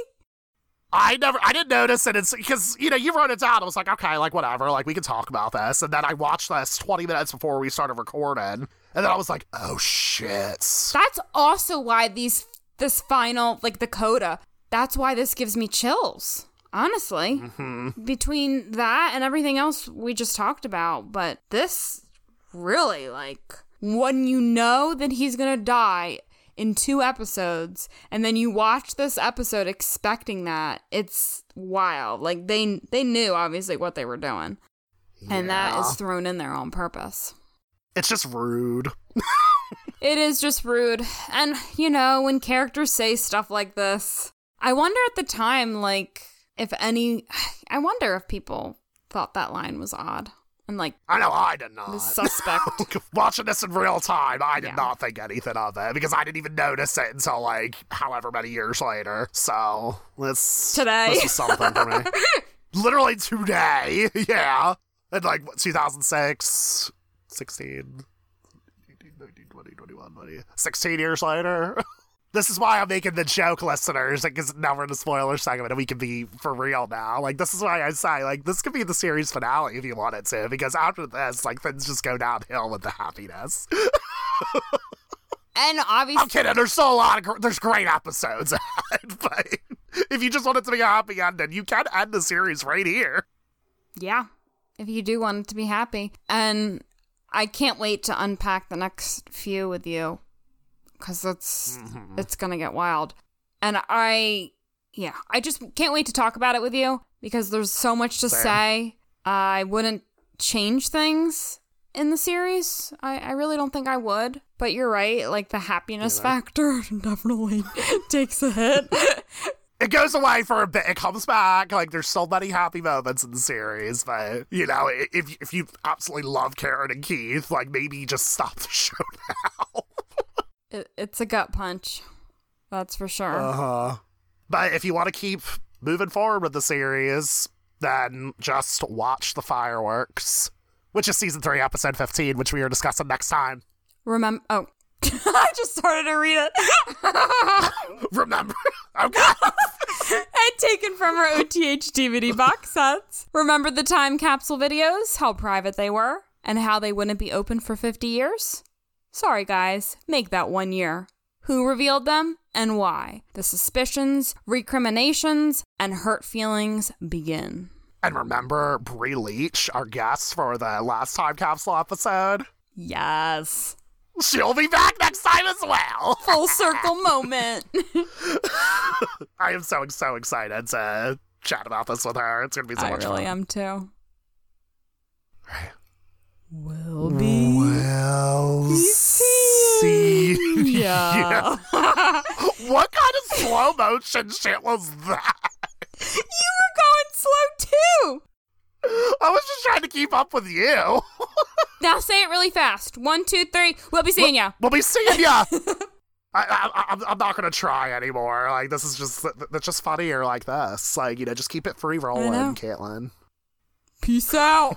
I never, I didn't notice it. It's because you know you wrote it down. I was like, okay, like whatever, like we can talk about this. And then I watched this 20 minutes before we started recording, and then I was like, oh shit. That's also why these this final like the coda. That's why this gives me chills. Honestly, Mm-hmm. between that and everything else we just talked about, but this really like when you know that he's gonna die in two episodes, and then you watch this episode expecting that, it's wild. Like they they knew obviously what they were doing, and that is thrown in there on purpose. It's just rude. It is just rude. And, you know, when characters say stuff like this, I wonder at the time, like, if any. I wonder if people thought that line was odd and, like, I know I did not. was suspect. Watching this in real time, I did Yeah. not think anything of it because I didn't even notice it until like however many years later. So this Today. this was something for me. Literally today, yeah. In like what, 2006, 16, 18, 19, 20, 21, 20, 16 years later. This is why I'm making the joke, listeners, because now we're in the spoiler segment and we can be for real now. Like, this is why I say, like, this could be the series finale if you wanted to, because after this, like, things just go downhill with the happiness. And obviously, I'm kidding. There's still a lot of gr- there's great episodes but if you just want it to be a happy ending, you can end the series right here. yeah, if you do want it to be happy. And I can't wait to unpack the next few with you because it's mm-hmm. it's gonna get wild. And I, yeah, I just can't wait to talk about it with you because there's so much to Same. say. I wouldn't change things in the series. I, I really don't think I would. But you're right. Like the happiness factor definitely takes a hit. It goes away for a bit. It comes back. Like there's so many happy moments in the series, but you know, if if you absolutely love Karen and Keith, like maybe just stop the show now. It, it's a gut punch. That's for sure. Uh huh. But if you want to keep moving forward with the series, then just watch the fireworks, which is season three, episode fifteen, which we are discussing next time. Remember? Oh, I just started to read it. Remember? Okay. and taken from our OTH DVD box sets. Remember the time capsule videos? How private they were, and how they wouldn't be open for 50 years? Sorry, guys, make that one year. Who revealed them and why? The suspicions, recriminations, and hurt feelings begin. And remember Brie Leach, our guest for the last time capsule episode? Yes. She'll be back next time as well. Full circle moment. I am so so excited to chat about this with her. It's gonna be so I much really fun. am too. Will be. Well, see. Yeah. What kind of slow motion shit was that? You were going slow too. I was just trying to keep up with you. Now say it really fast. One, two, three. We'll be seeing ya. We'll be seeing ya. I, I, I'm, I'm not gonna try anymore. Like this is just that's just funnier like this. Like you know, just keep it free rolling. Caitlin. Peace out.